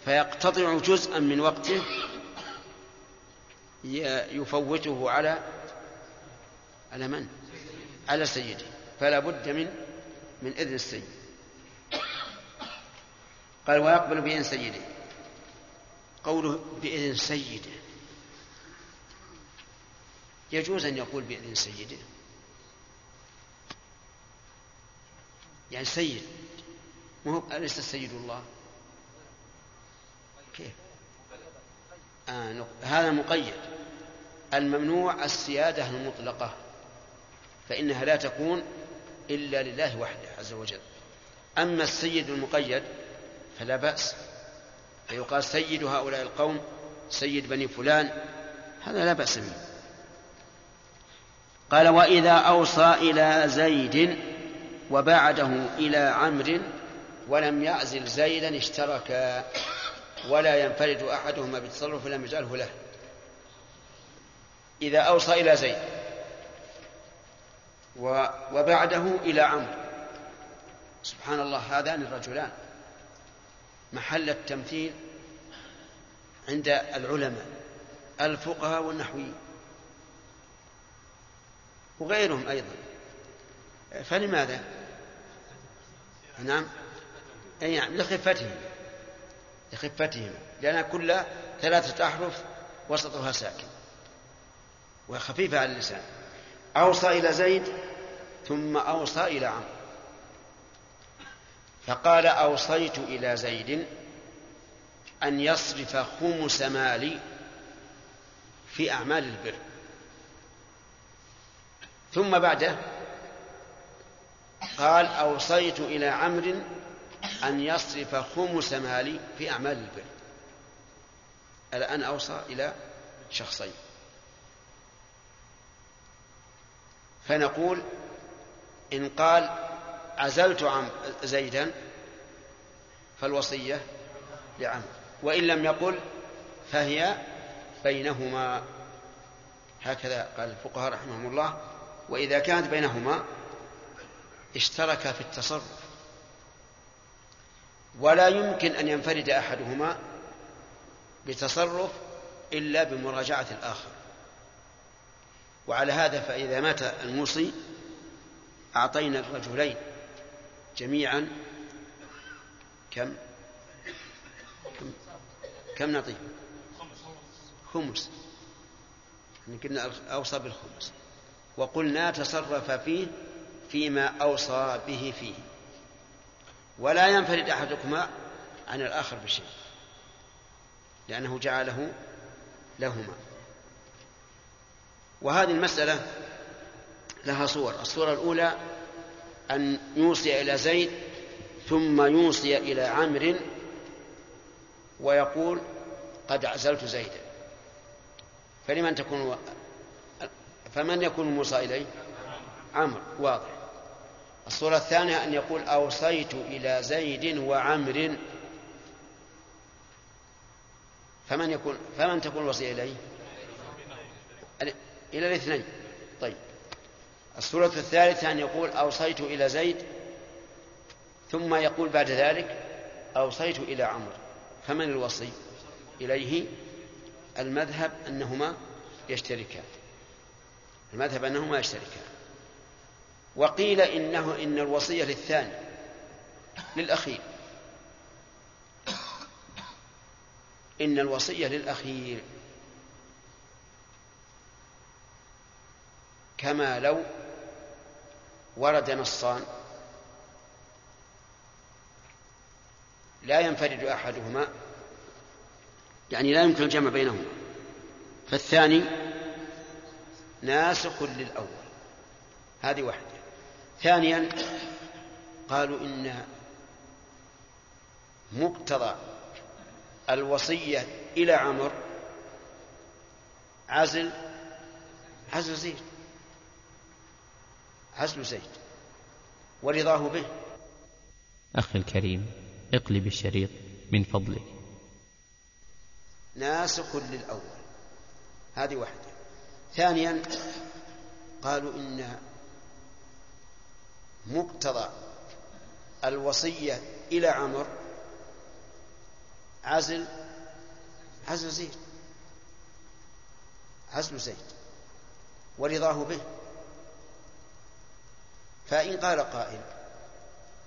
فيقتطع جزءا من وقته يفوته على على من؟ على سيده. فلا بد من من إذن السيد. قال ويقبل بإذن سيده. قوله بإذن سيده. يجوز أن يقول بإذن سيده. يعني سيد. أليس السيد الله؟ كيف آه هذا مقيد. الممنوع السيادة المطلقة فإنها لا تكون إلا لله وحده عز وجل. أما السيد المقيد فلا بأس. فيقال سيد هؤلاء القوم سيد بني فلان هذا لا بأس منه. قال وإذا أوصى إلى زيد وبعده إلى عمرو ولم يعزل زيدا اشتركا. ولا ينفرد أحدهما بالتصرف لم يجعله له. إذا أوصى إلى زيد وبعده إلى عمرو. سبحان الله هذان الرجلان. محل التمثيل عند العلماء الفقهاء والنحويين. وغيرهم أيضا. فلماذا؟ نعم. أي نعم لخفتهم لخفتهما لأنها كلها ثلاثة أحرف وسطها ساكن وخفيفة على اللسان. أوصى إلى زيد ثم أوصى إلى عمرو. فقال أوصيت إلى زيد أن يصرف خمس مالي في أعمال البر. ثم بعده قال أوصيت إلى عمرو أن يصرف خمس مالي في أعمال البر. الآن أوصى إلى شخصين. فنقول إن قال عزلت عن زيدا فالوصية لعمرو وإن لم يقل فهي بينهما. هكذا قال الفقهاء رحمهم الله. وإذا كانت بينهما اشتركا في التصرف. ولا يمكن أن ينفرد أحدهما بتصرف إلا بمراجعة الآخر. وعلى هذا فإذا مات الموصي أعطينا الرجلين جميعا. كم؟ كم, كم خمس. يعني قلنا أوصى بالخمس. وقلنا تصرف فيه فيما أوصى به فيه. ولا ينفرد أحدكما عن الآخر بشيء لأنه جعله لهما. وهذه المسألة لها صور. الصورة الأولى أن يوصي إلى زيد ثم يوصي إلى عمرو ويقول قد عزلت زيدا. فلمن تكون فمن يكون الموصى إليه؟ عمرو. واضح. الصورة الثانية أن يقول أوصيت إلى زيد وعمر. فمن يكون فمن تكون الوصية إليه؟ إلى الاثنين. طيب. الصورة الثالثة أن يقول أوصيت إلى زيد ثم يقول بعد ذلك أوصيت إلى عمرو فمن الوصي؟ إليه المذهب أنهما يشتركان. المذهب أنهما يشتركان. وقيل إنه إن الوصية للثاني للأخير. إن الوصية للأخير. كما لو ورد نصان لا ينفرد أحدهما يعني لا يمكن الجمع بينهما. فالثاني ناسخ للأول. هذه واحدة. ثانيا قالوا إن مقتضى الوصية إلى عمر عزل عزل زيد عزل زيد ورضاه به. أخي الكريم اقلب الشريط من فضلك. ناسخ للأول. هذه واحدة. ثانيا قالوا إن مقتضى الوصية إلى عمر عزل عزل زيد. عزل زيد. ورضاه به. فإن قال قائل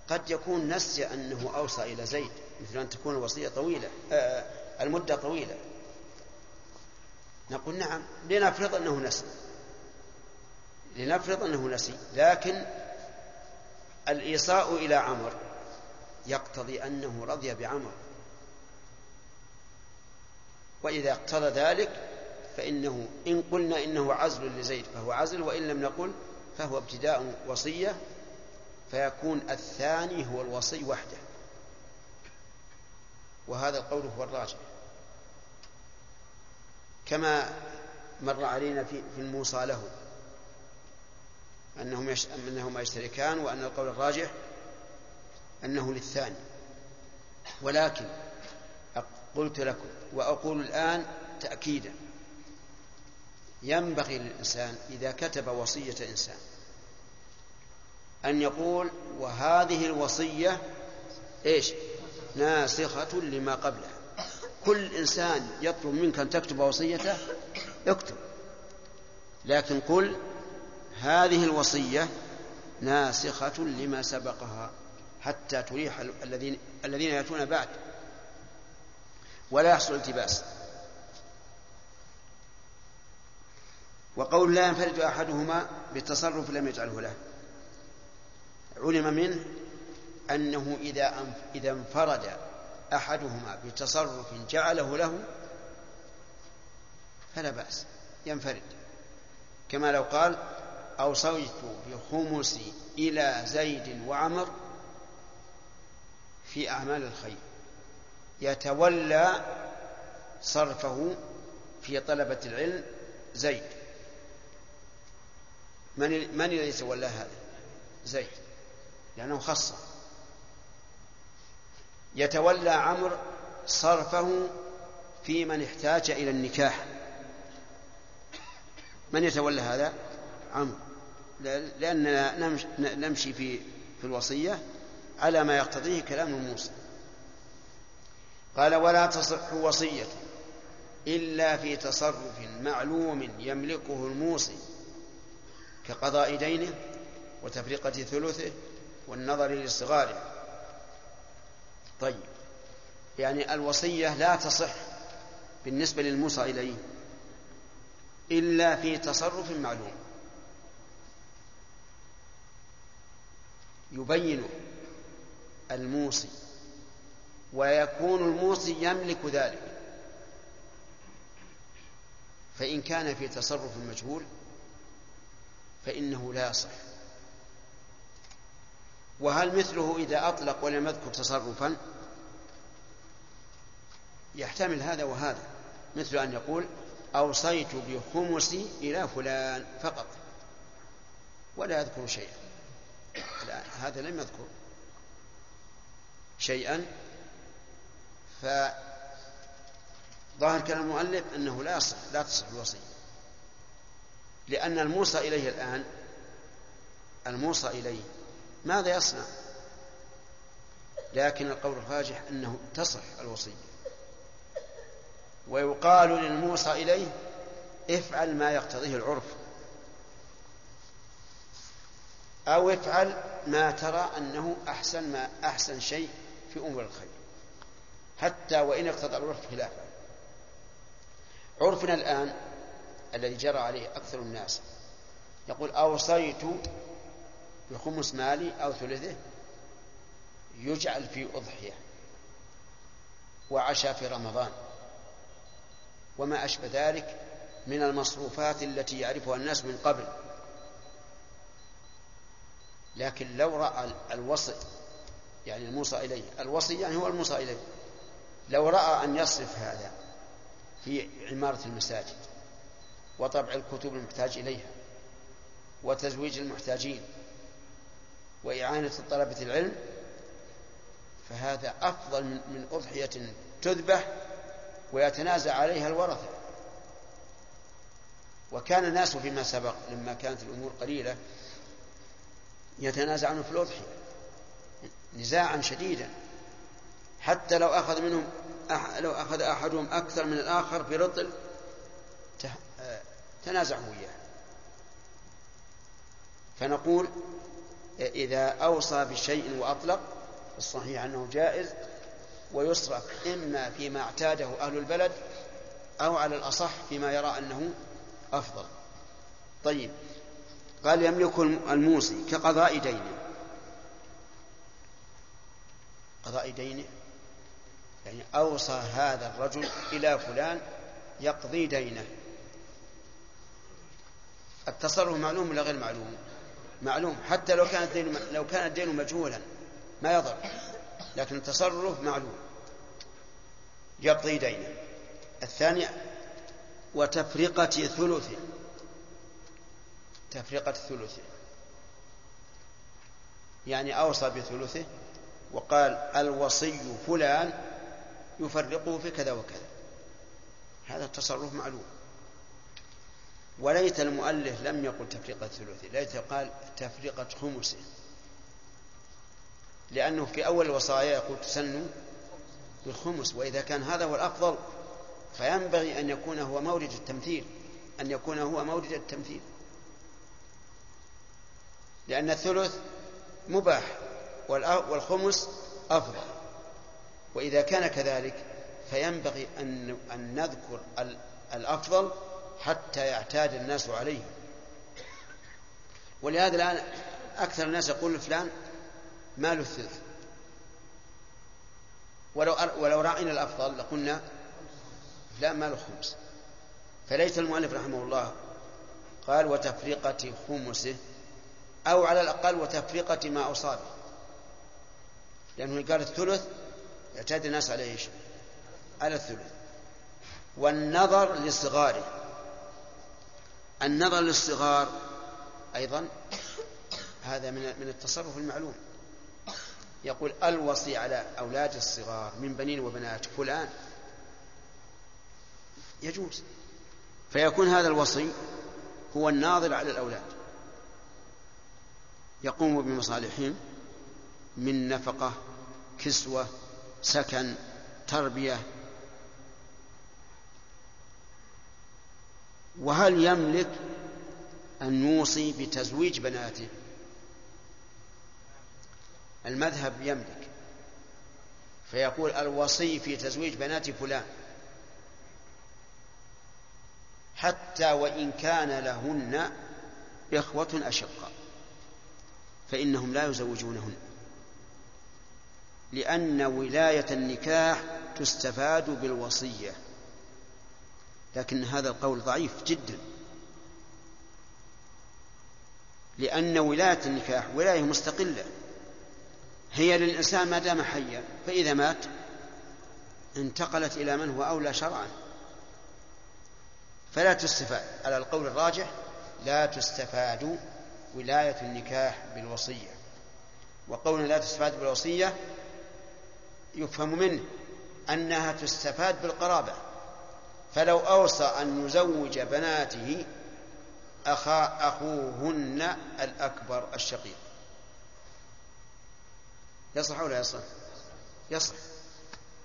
قد يكون نسي أنه أوصى إلى زيد مثل أن تكون الوصية طويلة آه المدة طويلة. نقول نعم لنفرض أنه نسي. لنفرض أنه نسي لكن الإيصاء إلى عمر. يقتضي أنه رضي بعمر. وإذا اقتضى ذلك فإنه إن قلنا إنه عزل لزيد فهو عزل وإن لم نقل فهو ابتداء وصية فيكون الثاني هو الوصي وحده. وهذا القول هو الراجح. كما مر علينا في الموصى له. أنهم يش... أنهما يشتركان وأن القول الراجح أنه للثاني. ولكن قلت لكم وأقول الآن تأكيدا. ينبغي للإنسان إذا كتب وصية إنسان أن يقول وهذه الوصية إيش؟ ناسخة لما قبلها. كل إنسان يطلب منك أن تكتب وصيته اكتب. لكن قل هذه الوصية ناسخة لما سبقها حتى تريح الذين الذين يأتون بعد. ولا يحصل التباس. وقول لا ينفرد أحدهما بالتصرف لم يجعله له. علم منه أنه إذا إذا انفرد أحدهما بتصرف جعله له فلا بأس. ينفرد. كما لو قال أوصيت بخمسي إلى زيد وعمر في أعمال الخير. يتولى صرفه في طلبة العلم زيد. من من الذي يتولى هذا؟ زيد. لأنه خصه يتولى عمرو صرفه في من احتاج إلى النكاح. من يتولى هذا؟ عمرو. لأننا نمشي في في الوصية على ما يقتضيه كلام الموصى قال ولا تصح وصية إلا في تصرف معلوم يملكه الموصي كقضاء دينه وتفرقة ثلثه والنظر لصغاره طيب يعني الوصية لا تصح بالنسبة للموصى إليه إلا في تصرف معلوم. يبين الموصي ويكون الموصي يملك ذلك. فإن كان في تصرف مجهول فإنه لا يصح. وهل مثله إذا أطلق ولم يذكر تصرفا؟ يحتمل هذا وهذا مثل أن يقول أوصيت بخمسي إلى فلان فقط ولا يذكر شيئا. لا هذا لم يذكر شيئا. فظاهر كلام المؤلف أنه لا يصح لا تصح الوصية. لأن الموصى إليه الآن الموصى إليه ماذا يصنع؟ لكن القول الراجح أنه تصح الوصية. ويقال للموصى إليه افعل ما يقتضيه العرف. أو افعل ما ترى أنه أحسن ما أحسن شيء في أمور الخير. حتى وإن اقتضى العرف خلافه عرفنا الآن الذي جرى عليه أكثر الناس. يقول أوصيت بخمس مالي أو ثلثه يجعل في أضحية وعشاء في رمضان. وما أشبه ذلك من المصروفات التي يعرفها الناس من قبل. لكن لو رأى الوصي يعني الموصى إليه. الوصي يعني هو الموصى إليه. لو رأى أن يصرف هذا في عمارة المساجد وطبع الكتب المحتاج إليها وتزويج المحتاجين وإعانة طلبة العلم فهذا أفضل من أضحية تذبح ويتنازع عليها الورثة. وكان الناس فيما سبق لما كانت الأمور قليلة يتنازعون في الأضحية. نزاعا شديدا. حتى لو أخذ منهم لو أخذ أحدهم أكثر من الآخر برطل تنازعوا إياه فنقول إذا أوصى بشيء وأطلق الصحيح أنه جائز ويصرف إما فيما اعتاده أهل البلد أو على الأصح فيما يرى أنه أفضل. طيب. قال يملك الموصي كقضاء دينه قضاء دينه يعني أوصى هذا الرجل إلى فلان يقضي دينه. التصرف معلوم ولا غير معلوم؟ معلوم. حتى لو كان الدين لو كان الدين مجهولا ما يضر لكن التصرف معلوم. يقضي دينه. الثاني وتفرقة ثلثه. تفرقة ثلثه يعني أوصى بثلثه وقال الوصي فلان يفرقه في كذا وكذا. هذا التصرف معلوم. وليت المؤلف لم يقل تفرقة ثلثه ليت قال تفرقة خمسه. لأنه في أول الوصايا يقول تسن بالخمس وإذا كان هذا هو الأفضل فينبغي أن يكون هو مورد التمثيل أن يكون هو مورد التمثيل. لأن الثلث مباح والخمس أفضل. وإذا كان كذلك فينبغي أن أن نذكر ال- الأفضل حتى يعتاد الناس عليه. ولهذا الآن أكثر الناس يقول فلان ماله الثلث. ولو ولو راعينا الأفضل لقلنا فلان ماله خمس فليس المؤلف رحمه الله قال وتفرقة خمسه أو على الأقل وتفرقة ما أصابه لأنه قال الثلث يعتاد الناس على إيش؟ على الثلث. والنظر لصغاره النظر للصغار أيضا هذا من من التصرف المعلوم. يقول الوصي على أولاد الصغار من بنين وبنات فلان. يجوز. فيكون هذا الوصي هو الناظر على الأولاد. يقوم بمصالحهم من نفقة كسوة سكن تربية. وهل يملك أن يوصي بتزويج بناته؟ المذهب يملك. فيقول الوصي في تزويج بنات فلان. حتى وإن كان لهن إخوة أشقاء. فإنهم لا يزوجونهن. لأن ولاية النكاح تستفاد بالوصية. لكن هذا القول ضعيف جدا. لأن ولاية النكاح ولاية مستقلة. هي للإنسان ما دام حيا فإذا مات انتقلت إلى من هو أولى شرعا. فلا تستفاد. على القول الراجح لا تستفاد ولاية النكاح بالوصية. وقول لا تستفاد بالوصية يفهم منه أنها تستفاد بالقرابة. فلو أوصى أن يزوج بناته أخا أخوهن الأكبر الشقيق. يصح أو لا يصح؟ يصح.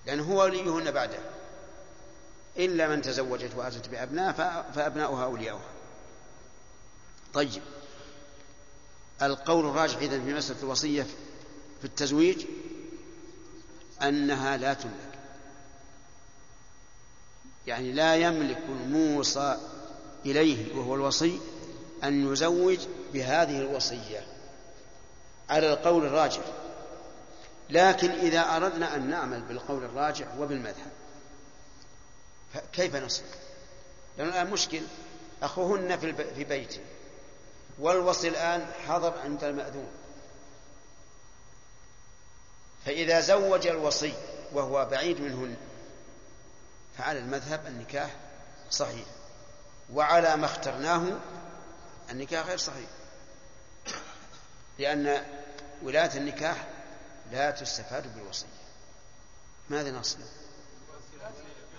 لأنه هو وليهن بعده. إلا من تزوجت وأتت بأبناء فأبناؤها أولياؤها. طيب. القول الراجح إذن في مسألة الوصية في التزويج أنها لا تملك. يعني لا يملك الموصى إليه وهو الوصي أن يزوج بهذه الوصية على القول الراجح. لكن إذا أردنا أن نعمل بالقول الراجح وبالمذهب كيف نصل؟ لأن الآن مشكل أخوهن في بيته. والوصي الآن حضر عند المأذون. فإذا زوج الوصي وهو بعيد منهن فعلى المذهب النكاح صحيح. وعلى ما اخترناه النكاح غير صحيح. لأن ولاية النكاح لا تستفاد بالوصية ماذا نصنع؟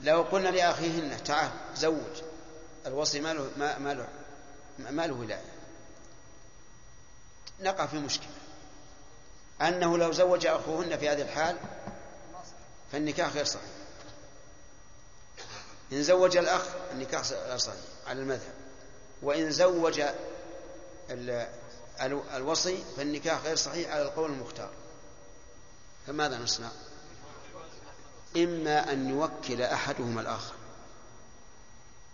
لو قلنا لأخيهن تعال زوج الوصي ما له ما, ما له ما له ولاية. نقع في مشكلة. أنه لو زوج أخوهن في هذه الحال فالنكاح غير صحيح. إن زوج الأخ النكاح غير صحيح على المذهب. وإن زوج الوصي فالنكاح غير صحيح على القول المختار. فماذا نصنع؟ إما أن يوكل أحدهما الآخر.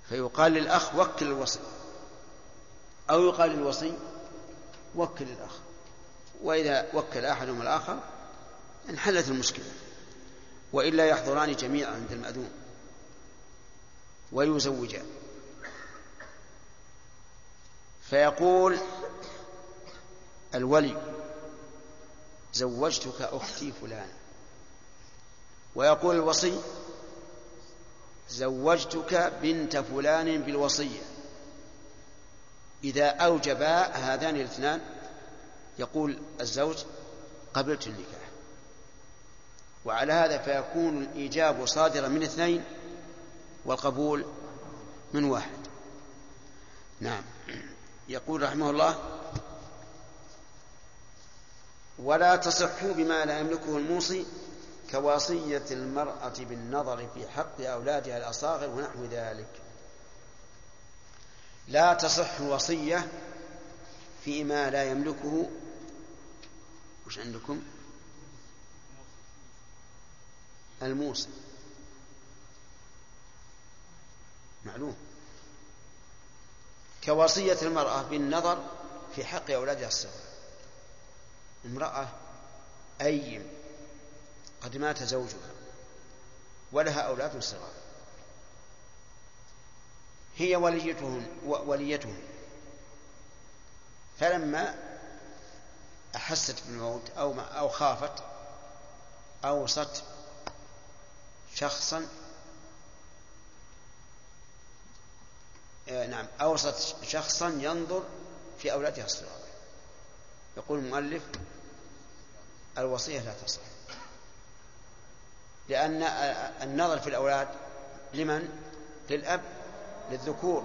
فيقال للأخ وكل الوصي. أو يقال للوصي وكل الأخ وإذا وكل أحدهما الآخر انحلت المشكلة. وإلا يحضران جميعا عند المأذون. ويزوجان. فيقول الولي زوجتك أختي فلانة. ويقول الوصي زوجتك بنت فلان بالوصية. إذا أوجبا هذان الاثنان يقول الزوج قبلت النكاح. وعلى هذا فيكون الإيجاب صادرا من اثنين والقبول من واحد. نعم. يقول رحمه الله ولا تصح بما لا يملكه الموصي كوصية المرأة بالنظر في حق أولادها الأصاغر ونحو ذلك. لا تصح الوصية فيما لا يملكه. وش عندكم؟ الموصي معلوم. كوصية المرأة بالنظر في حق أولادها الصغار. امرأة أيم قد مات زوجها ولها أولاد صغار. هي وليتهن وليتهن فلما أحست بالموت أو أو خافت أوصت شخصا آه، نعم أوصت شخصا ينظر في أولادها الصغار. يقول المؤلف الوصية لا تصح. لأن النظر في الأولاد لمن؟ للأب. للذكور.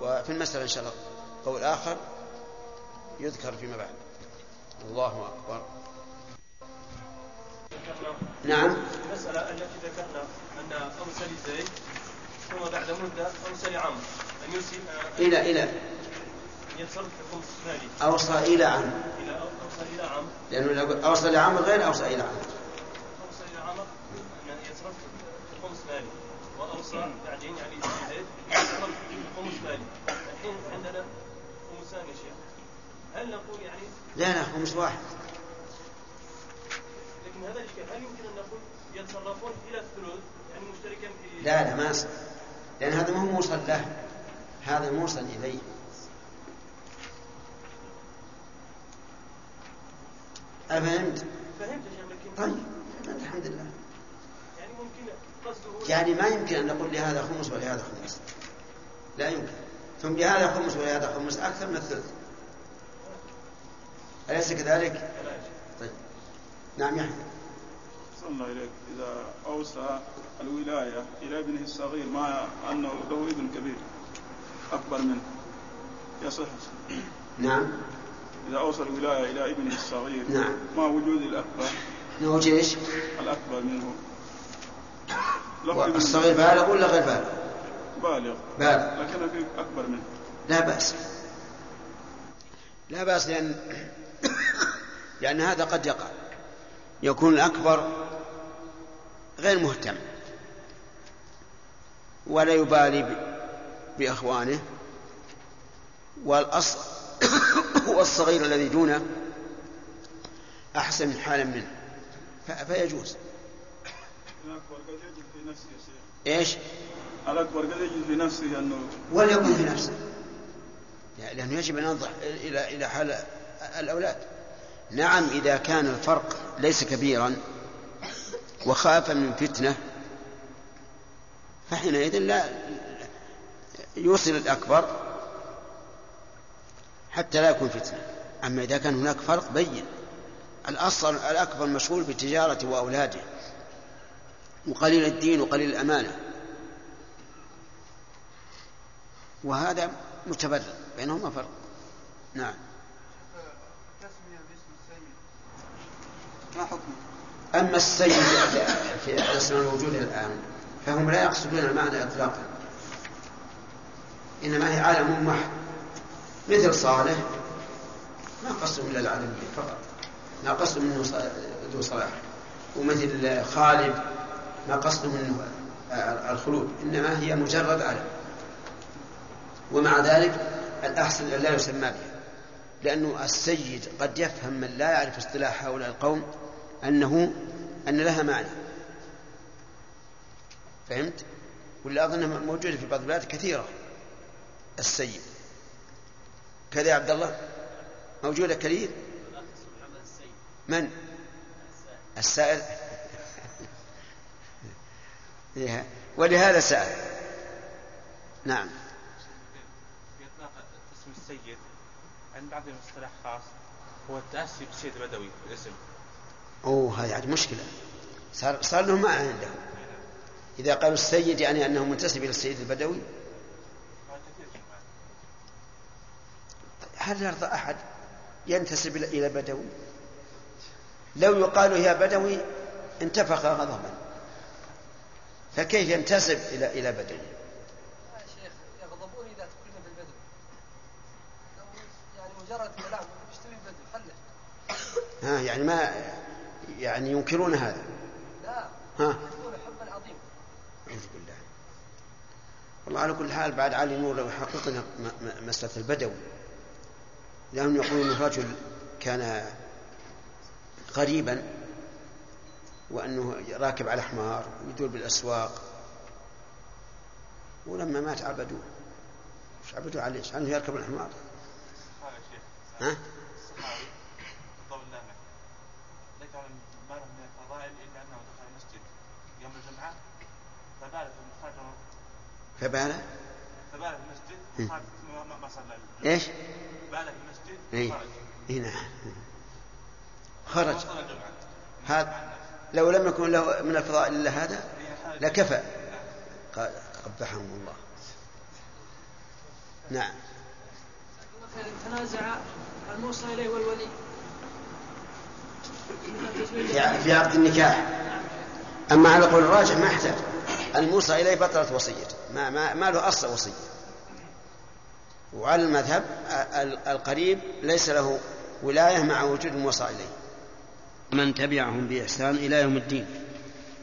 وفي المسألة إن شاء الله قول آخر يذكر فيما بعد. الله أكبر. نعم. المسألة التي ذكرنا أن أرسل زيد ثم بعد مدة أرسل عمرو. أن يرسل إلى إلى يتصرف خمس مالي أوصى إلى عمرو. إلى أوصى إلى عمرو. لأنه أوصى إلى عمرو غير أوصى إلى عمرو أوصى إلى عمرو أن يتصرف في خمس مالي وأوصى بعدين يعني الحين عندنا يا شيخ. هل نقول يعني لا لا خمس واحد. لكن هذا الإشكال هل يمكن أن نقول يتصرفون إلى الثلث؟ يعني مشتركا في لا لا ما يصح لأن هذا مو موصل له. هذا موصل إليه. أفهمت؟ فهمت يا شيخ طيب. الحمد لله. يعني ما يمكن أن نقول لهذا خمس ولهذا خمس. لا يمكن. ثم لهذا خمس ولهذا خمس أكثر من الثلث. أليس كذلك؟ طيب. نعم يحيى. صلى الله إليك. إذا أوصى الولاية إلى ابنه الصغير مع أنه له ابن كبير أكبر منه. يصح. نعم. إذا أوصى الولاية إلى ابنه الصغير نعم. مع وجود الأكبر؟ نوجد إيش؟ الأكبر منه. الصغير بالغ ولا غير بالغ؟ بالغ. بالغ لكن في أكبر منه. لا بأس. لا بأس لأن [coughs] لأن هذا قد يقع. يكون الأكبر غير مهتم. ولا يبالي بإخوانه. والأص [coughs] والصغير الذي دونه أحسن حالا منه. ف- فيجوز. يا شيخ. إيش؟ الأكبر قد يجد في نفسه أنه وليكن في نفسه. لأنه يجب أن ننظر إلى إلى حال الأولاد. نعم إذا كان الفرق ليس كبيرا وخاف من فتنة فحينئذ لا يوصل الأكبر حتى لا يكون فتنة. أما إذا كان هناك فرق بين الأصل الأكبر مشغول بالتجارة وأولاده. وقليل الدين وقليل الأمانة. وهذا متبرر بينهما فرق. نعم. التسمية باسم السيد ما حكمه؟ أما السيد في الاسم الموجودة الآن فهم لا يقصدون المعنى إطلاقا. إنما هي عالم محض مثل صالح ما قصدهم إلا العالمية فقط. ما قصدهم منه ص- ذو صلاح. ومثل خالد ما قصدهم منه الخلود إنما هي مجرد علم ومع ذلك الأحسن أن لا يسمى بها لأنه السيد قد يفهم من لا يعرف اصطلاح هؤلاء القوم أنه أن لها معنى فهمت؟ ولا أظنها موجودة في بعض البلاد كثيرة السيد كذا يا عبد الله موجودة كثير من؟ السائل. ولهذا سأل. نعم. اسم السيد عند بعضهم اصطلاح خاص هو التأسي بالسيد البدوي الاسم. أوه هذه عاد مشكلة. صار صار له معنى عندهم. إذا قالوا السيد يعني أنه منتسب إلى السيد البدوي. هل يرضى أحد ينتسب إلى بدوي؟ لو يقال يا بدوي انتفخ غضبا. فكيف ينتسب إلى إلى بدوي يا شيخ يغضبون إذا تكلم بالبدو يعني مجرد كلام اشتري البدو حله ها يعني ما يعني ينكرون هذا. لا. ها. حبا عظيما أعوذ بالله. وعلى كل حال بعد علي نور لو يحقق لنا م- م- مسألة البدوي لأنهم يقولون الرجل كان غريبا وأنه راكب على حمار ويدور بالأسواق ولما مات عبدوه مش عبدوه عليه؟ عنه يركب الحمار ها؟ الجمعة فبال في فبال المسجد إيه. ما- صلى. إيش؟ بال في المسجد اي خرج اي نعم خرج هذا لو لم يكن له من الفضائل إلا هذا لكفى. قال قبحهم الله. نعم. تنازع الموصى إليه والولي. في عقد النكاح. أما على قول الراجح ما يحتاج. الموصى إليه بطلت وصيته ما ما, ما له أصل وصية. وعلى المذهب ال- القريب ليس له ولاية مع وجود الموصى إليه. من تبعهم بإحسان إلى يوم الدين.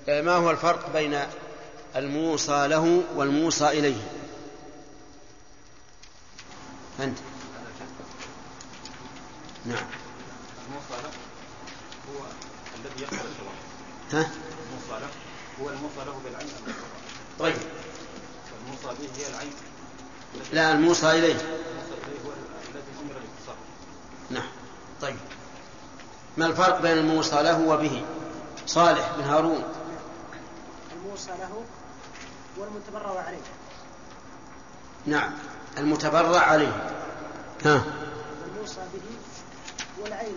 ما هو الفرق بين الموصى له والموصى إليه؟ أنت. نعم. الموصى له هو الذي يقبل الشرع ها؟ الموصى له هو الموصى له بالعين. طيب. والموصى به هي العين. لا الموصى إليه. الموصى اليه هو الذي أمر بالتصرف نعم. طيب. ما الفرق بين الموصى له وبه؟ صالح بن هارون. الموصى له والمتبرع عليه. نعم. المتبرع عليه. ها. والموصى به هو العين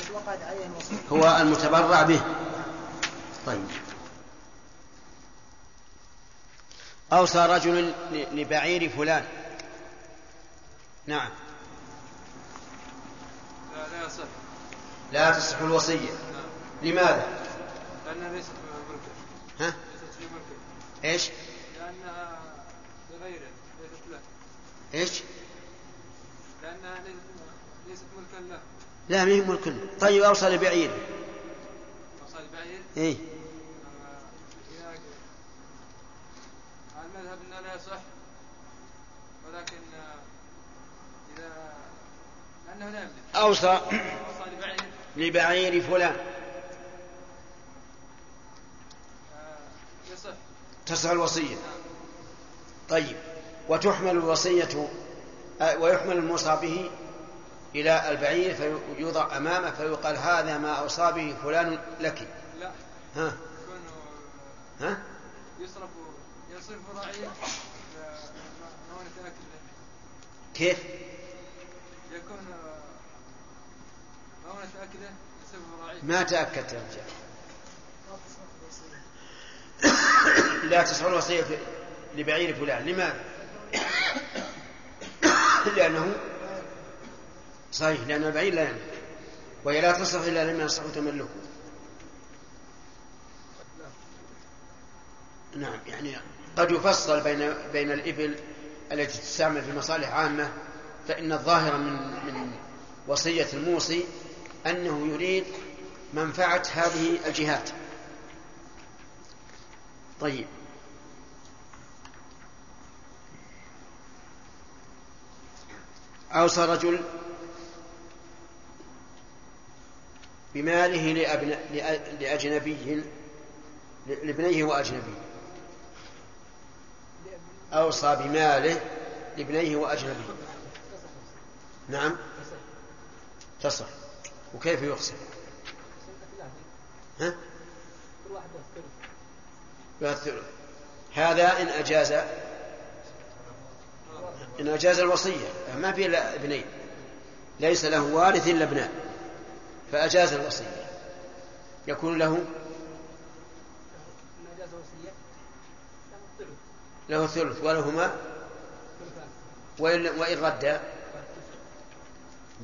التي وقعت عليه الوصية هو المتبرع به. طيب. أوصى رجل ل- لبعير فلان. نعم. لا لا يصح لا تصح الوصية. لماذا؟ لأنها ليست ملكه ها؟ ليست في ملكه إيش؟ لأنها لغيره ليست له. إيش؟ لأنها ليست ملكا له. لا ما هي ملك له. طيب أوصى لبعير. وصل بعير إيه. إذا على المذهب أنه لا يصح ولكن آه، إذا لأنه لا يملك. أوصى لبعير فلان. تصح الوصية. طيب. وتحمل الوصية ويحمل الموصى به إلى البعير فيوضع أمامه فيقال هذا ما أوصى به فلان لك. لا. ها؟ ها؟ يصرف يصرف رعية كيف؟ يكون ما تأكدت يا رجال. لا تصح الوصية لبعير فلان. لماذا؟ لأنه صحيح لأن البعير لا يملك وهي لا تصح إلا لما يصح تملكه. نعم يعني قد يفصل بين بين الإبل التي تستعمل في مصالح عامة فإن الظاهر من من وصية الموصي أنه يريد منفعة هذه الجهات. طيب. أوصى رجل بماله لأبن... لأ- لأجنبي لابنيه وأجنبي أوصى بماله لابنيه وأجنبي نعم. تصح. وكيف يقسم ها؟ كل واحد له ثلث والثلث هذا إن أجاز إن أجاز الوصية. ما في إلا ابنين. ليس له وارث إلا ابنان. فأجاز الوصية. يكون له له الثلث ثلث ولهما وإن, وإن ردا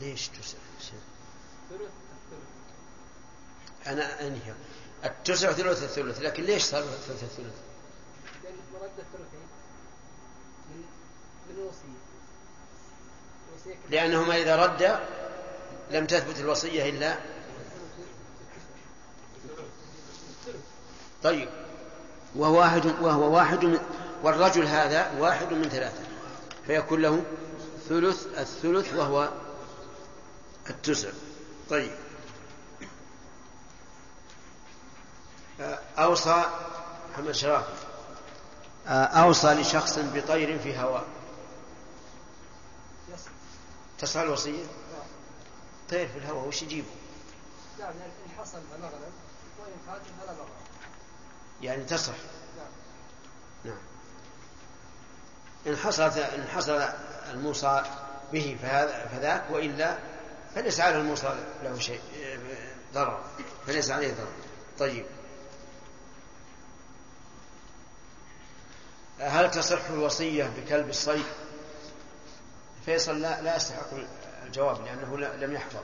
ليش الثلث أنا أنهي. التسع ثلث الثلث. لكن ليش صار ثلث الثلث؟ لأن مرد الثلثين من من الوصية لأنهما إذا ردا لم تثبت الوصية إلا طيب. وهو واحد وهو واحد من والرجل هذا واحد من ثلاثة. فيكون له ثلث الثلث وهو التسع. طيب. أوصى محمد شراف أوصى لشخص بطير في هواء تصح الوصية طير في الهواء وش يجيبه؟ نعم يعني إن حصل وإن فات فلا ضرر يعني تصح. نعم. نعم. إن حصلت إن حصل الموصى به فهذا فذاك وإلا فليس على الموصى له شيء ضرر فليس عليه ضرر. طيب. هل تصح الوصية بكلب الصيد؟ فيصل لا لا يستحق الجواب لأنه لم يحفظ.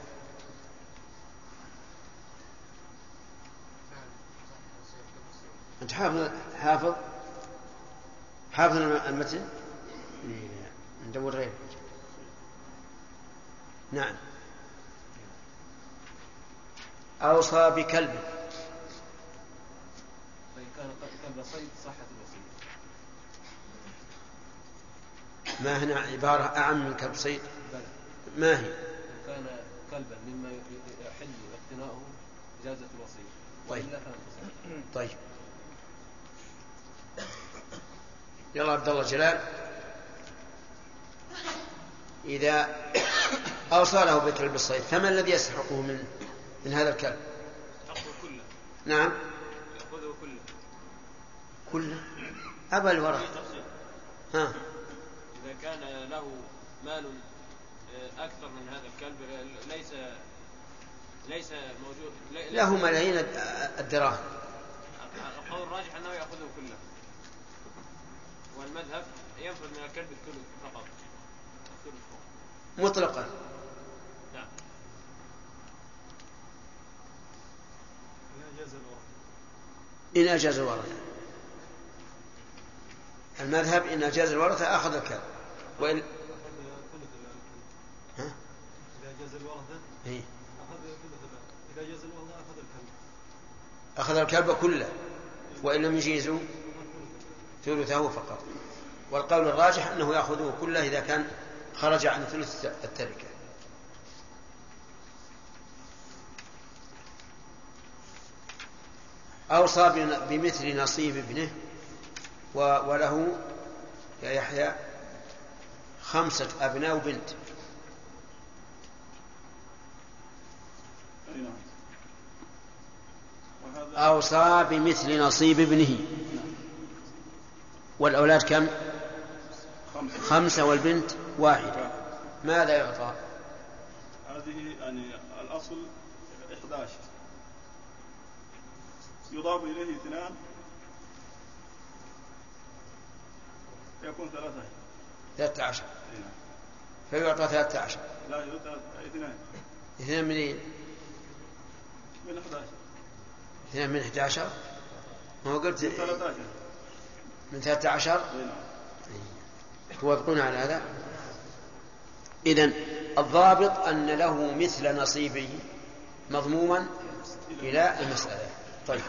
أنت حافظ حافظ؟ حافظ المتن؟ ندور غيره. نعم. أوصى بكلب. فإن كان كلب صيد صحت الوصية. ما هنا عبارة أعم من كلب صيد؟ ما هي؟ إن كان كلبا مما يحل اقتناؤه إجازة الوصية. طيب. طيب. يلا عبد الله جلال. إذا أوصى له بكلب الصيد فما الذي يستحقه من من هذا الكلب؟ كله. نعم. يأخذه كله. كله؟ أبا الورق ها. إذا كان له مال آه، أكثر من هذا الكلب ليس ليس موجود لي- له ملايين الدراهم. القول الراجح أنه يأخذه كله. والمذهب ينفذ من الكلب الثلث فقط. مطلقا. إن أجاز الورثة. المذهب إن أجاز الورثة أخذ الكلب. وإن ها؟ إذا جاز الورثة إذا الورثة أخذ الكلب أخذ الكلب كله. وإن لم يجيزوا ثلثه فقط. والقول الراجح أنه يأخذه كله إذا كان خرج عن ثلث التركة. أوصى بمثل نصيب ابنه وله يا يحيى خمسة أبناء وبنت. نعم. أوصى بمثل نصيب ابنه. والأولاد كم؟ خمسة. خمسة والبنت واحدة ماذا يعطى؟ هذه يعني الأصل 11 يضاف إليه اثنان. يكون ثلاثة. ثلاثة عشر. نعم. فيعطى ثلاثة عشر. لا يعطى اثنان. اثنين من من 11 اثنين من 11 ما هو قلت من 13 من 13 أي نعم. توافقون على هذا؟ إذن الضابط أن له مثل نصيبه مضموما إلى المسألة. طيب.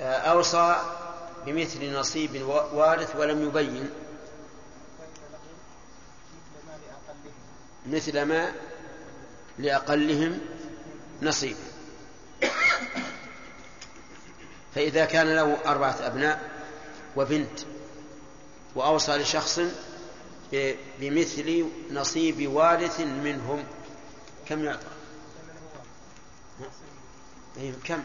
أوصى بمثل نصيب وارث ولم يبين. مثل ما لأقلهم نصيب. فإذا كان له أربعة أبناء وبنت وأوصى لشخص بمثل نصيب وارث منهم كم يعطى؟ أيه كم؟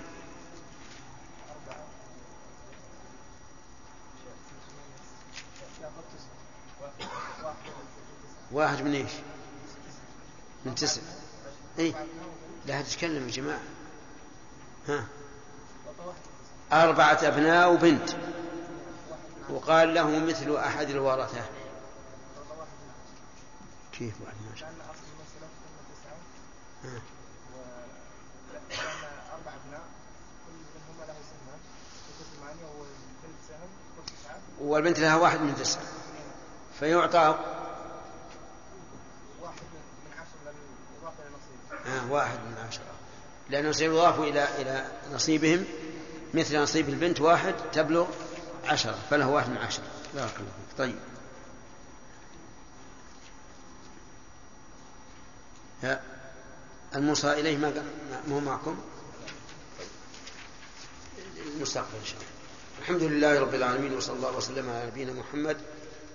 واحد من إيش؟ من تسع اي لا تتكلم يا جماعة ها أربعة أبناء وبنت وقال له مثل أحد الورثة كيف واحد ما شاء ها. أربع أبناء كل منهما له سهمان ثمانية والبنت سهم تسعة والبنت لها واحد من تسعة. فيعطى واحد من عشر للإضافة إلى نصيب آه واحد من عشرة. لأنه سيضاف إلى إلى نصيبهم مثل نصيب البنت واحد تبلغ عشرة فله واحد من عشرة. بارك الله فيك. طيب. الموصى إليه ما هو معكم؟ المستقبل إن شاء الله. الحمد لله رب العالمين وصلى الله وسلم على نبينا محمد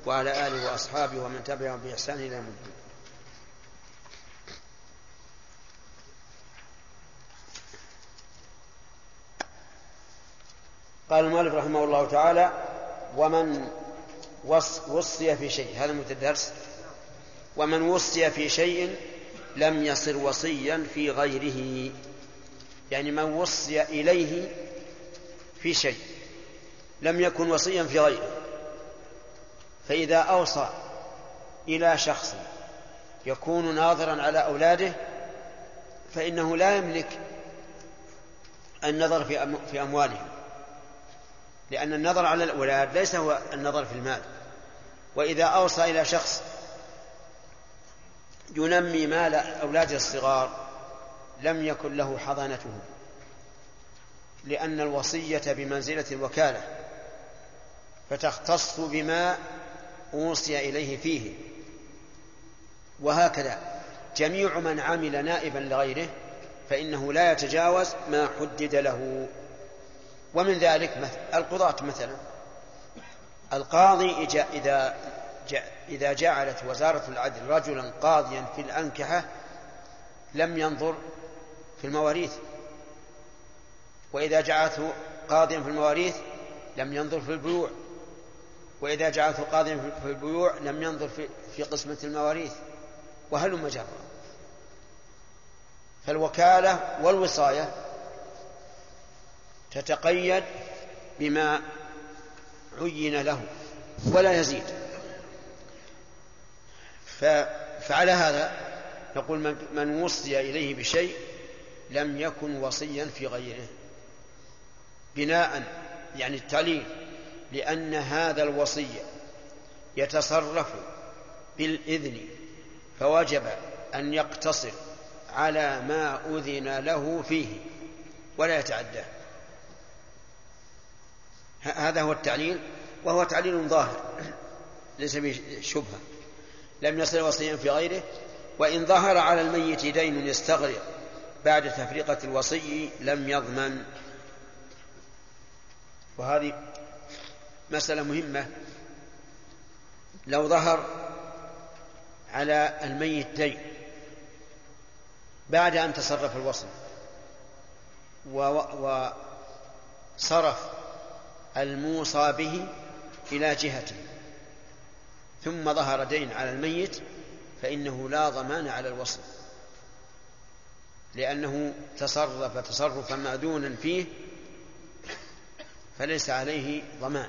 وعلى آله وأصحابه ومن تبعهم بإحسان إلى يوم الدين. قال المؤلف رحمه الله تعالى ومن وصي في شيء. هذا الدرس ومن وصي في شيء لم يصر وصيا في غيره. يعني من وصي إليه في شيء لم يكن وصيا في غيره. فإذا أوصى إلى شخص يكون ناظرا على أولاده فإنه لا يملك النظر في أموالهم لأن النظر على الأولاد ليس هو النظر في المال. وإذا أوصى إلى شخص ينمي مال أولاده الصغار لم يكن له حضانتهم لأن الوصية بمنزلة الوكالة فتختص بما أوصي إليه فيه. وهكذا جميع من عمل نائبا لغيره فإنه لا يتجاوز ما حدد له. ومن ذلك القضاة مثلا القاضي إذا إذا جعلت وزارة العدل رجلا قاضيا في الأنكحة لم ينظر في المواريث. وإذا جعلته قاضيا في المواريث لم ينظر في البيوع. وإذا جعلته قاضيا في البيوع لم ينظر في, في قسمة المواريث. وهل جرا فالوكالة والوصاية تتقيد بما عين له ولا يزيد. فعلى هذا نقول من وصي إليه بشيء لم يكن وصيا في غيره. بناء يعني التعليل لأن هذا الوصي يتصرف بالإذن فوجب أن يقتصر على ما أذن له فيه ولا يتعداه. هذا هو التعليل وهو تعليل ظاهر ليس بشبهة. لم يصل وصيا في غيره وإن ظهر على الميت دين يستغرق بعد تفرقة الوصي لم يضمن. وهذه مسألة مهمة. لو ظهر على الميت دين بعد أن تصرف الوصل وصرف الموصى به إلى جهته ثم ظهر دين على الميت فإنه لا ضمان على الوصل لأنه تصرف تصرفا مأذونا فيه فليس عليه ضمان.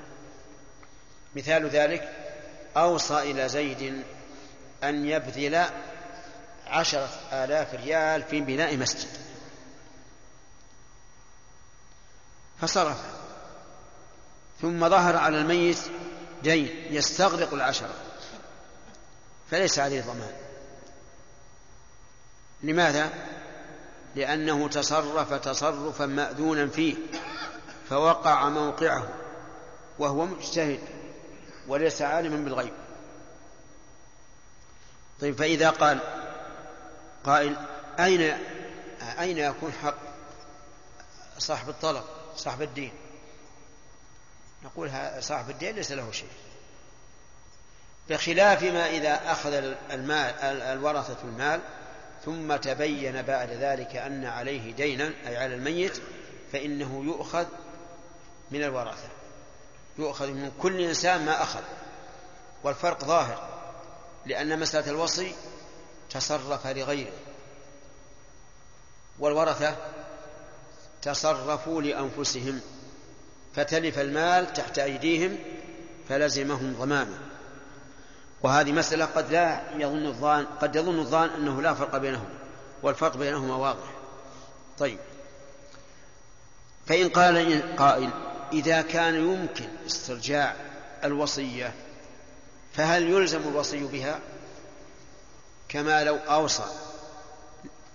مثال ذلك أوصى إلى زيد أن يبذل عشرة آلاف ريال في بناء مسجد. فصرف. ثم ظهر على الميت دين يستغرق العشرة. فليس عليه ضمان. لماذا؟ لأنه تصرف تصرفا مأذونا فيه فوقع موقعه وهو مجتهد وليس عالما بالغيب. طيب فإذا قال قائل أين أين يكون حق صاحب الطلب صاحب الدين؟ نقول صاحب الدين ليس له شيء. بخلاف ما إذا أخذ المال الورثة المال ثم تبين بعد ذلك أن عليه دينا أي على الميت فإنه يؤخذ من الورثة. يؤخذ من كل إنسان ما أخذ. والفرق ظاهر لأن مسألة الوصي تصرف لغيره. والورثة تصرفوا لأنفسهم. فتلف المال تحت أيديهم فلزمهم ضمانه وهذه مسألة قد لا يظن الظان قد يظن الظان أنه لا فرق بينهما والفرق بينهما واضح. طيب. فإن قال قائل إذا كان يمكن استرجاع الوصية فهل يلزم الوصي بها؟ كما لو أوصى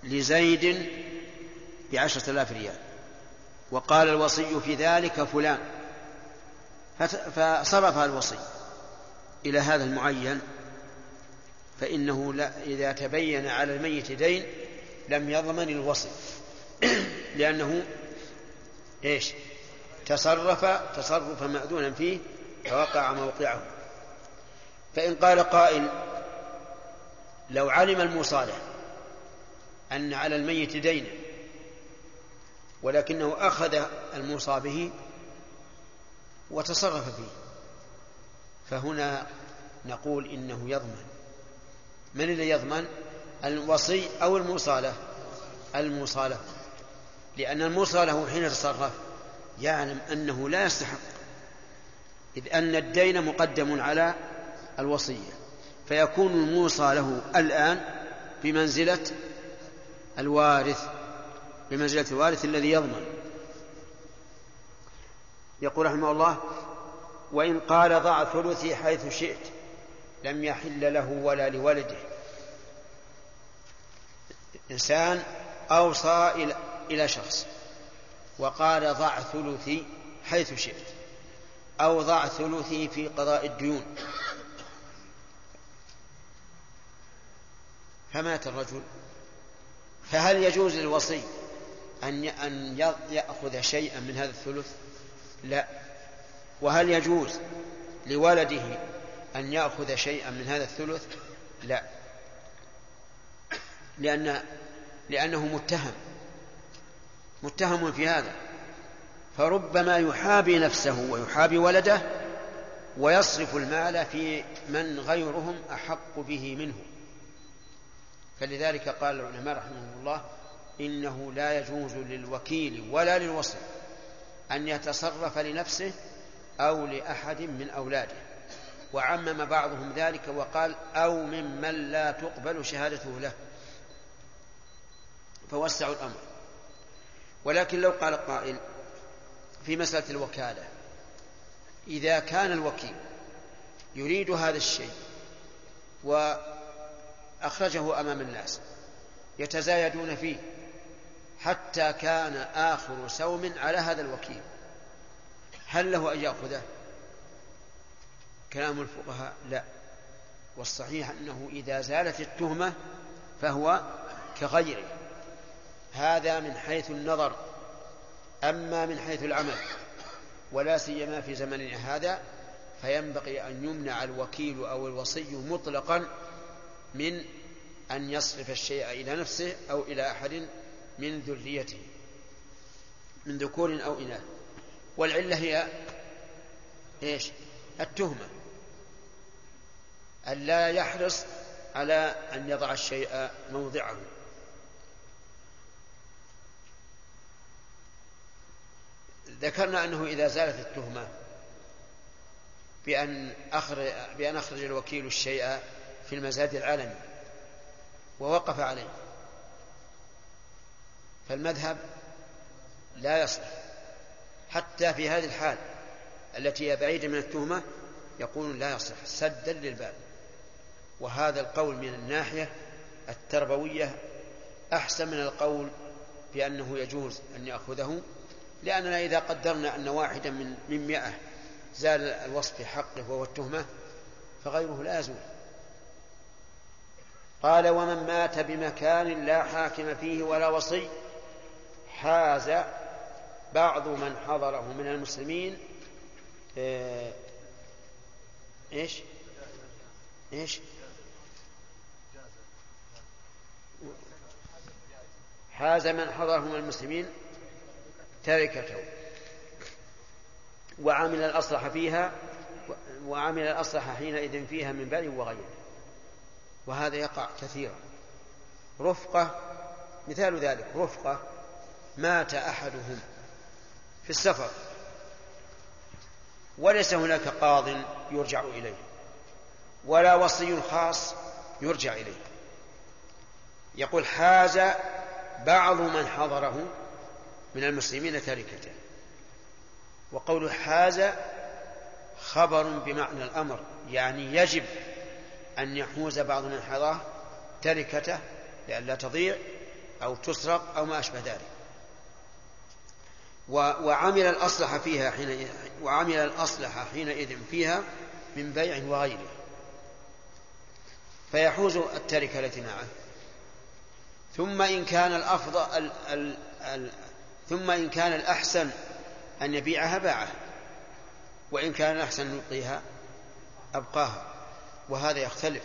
لزيد بعشرة آلاف ريال وقال الوصي في ذلك فلان فصرفها الوصي. إلى هذا المعين فإنه لا إذا تبين على الميت دين لم يضمن الوصي [clears throat] لأنه إيش؟ تصرف تصرفا مأذونا فيه فوقع موقعه. فإن قال قائل لو علم المصالح أن على الميت دينا ولكنه أخذ الموصى به وتصرف فيه. فهنا نقول إنه يضمن. من الذي يضمن؟ الوصي أو الموصى له الموصى له لأن الموصى له حين يتصرف يعلم أنه لا يستحق إذ أن الدين مقدم على الوصية. فيكون الموصى له الآن بمنزلة الوارث بمنزلة الوارث الذي يضمن. يقول رحمه الله وإن قال ضع ثلثي حيث شئت لم يحل له ولا لولده. إنسان أوصى إلى شخص وقال ضع ثلثي حيث شئت أو ضع ثلثي في قضاء الديون. فمات الرجل. فهل يجوز للوصي أن يأخذ شيئا من هذا الثلث؟ لا. وهل يجوز لولده أن يأخذ شيئا من هذا الثلث؟ لا. لأن لأنه متهم. متهم في هذا. فربما يحابي نفسه ويحابي ولده ويصرف المال في من غيرهم أحق به منه. فلذلك قال العلماء رحمهم الله إنه لا يجوز للوكيل ولا للوصي أن يتصرف لنفسه أو لأحد من أولاده. وعمم بعضهم ذلك وقال أو ممن لا تقبل شهادته له. فوسعوا الأمر. ولكن لو قال قائل في مسألة الوكالة إذا كان الوكيل يريد هذا الشيء وأخرجه أمام الناس يتزايدون فيه حتى كان آخر سوم على هذا الوكيل. هل له أن يأخذه؟ كلام الفقهاء لا. والصحيح أنه إذا زالت التهمة فهو كغيره. هذا من حيث النظر أما من حيث العمل ولا سيما في زمننا هذا فينبغي أن يمنع الوكيل أو الوصي مطلقا من أن يصرف الشيء إلى نفسه أو إلى أحد من ذريته من ذكور أو إناث. والعلة هي إيش؟ التهمة. أن لا يحرص على أن يضع الشيء موضعه. ذكرنا أنه إذا زالت التهمة بأن أخرج, بأن أخرج الوكيل الشيء في المزاد العالمي ووقف عليه. فالمذهب لا يصلح. حتى في هذه الحال التي هي بعيدة من التهمة يقول لا يصلح سدا للباب. وهذا القول من الناحية التربوية أحسن من القول بأنه يجوز أن يأخذه لأننا إذا قدرنا أن واحدا من من مئة زال الوصف في حقه وهو التهمة فغيره لا يزول. قال ومن مات بمكان لا حاكم فيه ولا وصي حاز بعض من حضره من المسلمين آه، إيش؟ إيش؟ حاز من حضره من المسلمين تركته. وعمل الأصلح فيها وعمل الأصلح حينئذ فيها من بر وغيره. وهذا يقع كثيرا. رفقة مثال ذلك رفقة مات أحدهم. في السفر. وليس هناك قاض يرجع إليه. ولا وصي خاص يرجع إليه. يقول حاز بعض من حضره من المسلمين تركته. وقول حاز خبر بمعنى الأمر يعني يجب أن يحوز بعض من حضره تركته لئلا تضيع أو تسرق أو ما أشبه ذلك. وعمل الأصلح فيها حين وعمل الأصلح حينئذ فيها من بيع وغيره. فيحوز التركة التي معه. ثم إن كان الأفضل ال ال ثم إن كان الأحسن أن يبيعها باعها وإن كان الأحسن أن يبقيها أبقاها. وهذا يختلف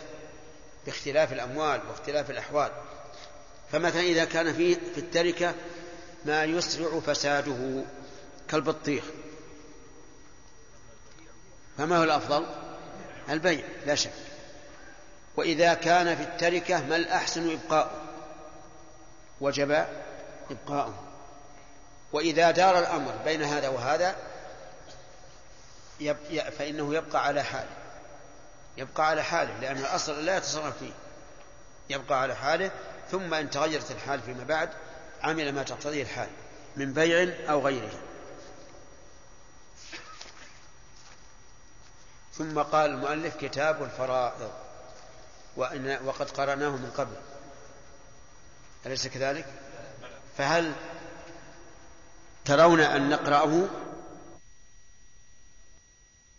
باختلاف الأموال واختلاف الأحوال. فمثلا إذا كان فيه في التركة ما يسرع فساده كالبطيخ. فما هو الأفضل؟ البيع لا شك. وإذا كان في التركة ما الأحسن إبقاؤه؟ وجب إبقاؤه. وإذا دار الأمر بين هذا وهذا فإنه يبقى على حاله. يبقى على حاله لأن الأصل لا يتصرف فيه. يبقى على حاله ثم إن تغيرت الحال فيما بعد عمل ما تقتضيه الحال من بيع أو غيره ثم قال المؤلف كتاب الفرائض وإن وقد قرأناه من قبل أليس كذلك؟ فهل ترون أن نقرأه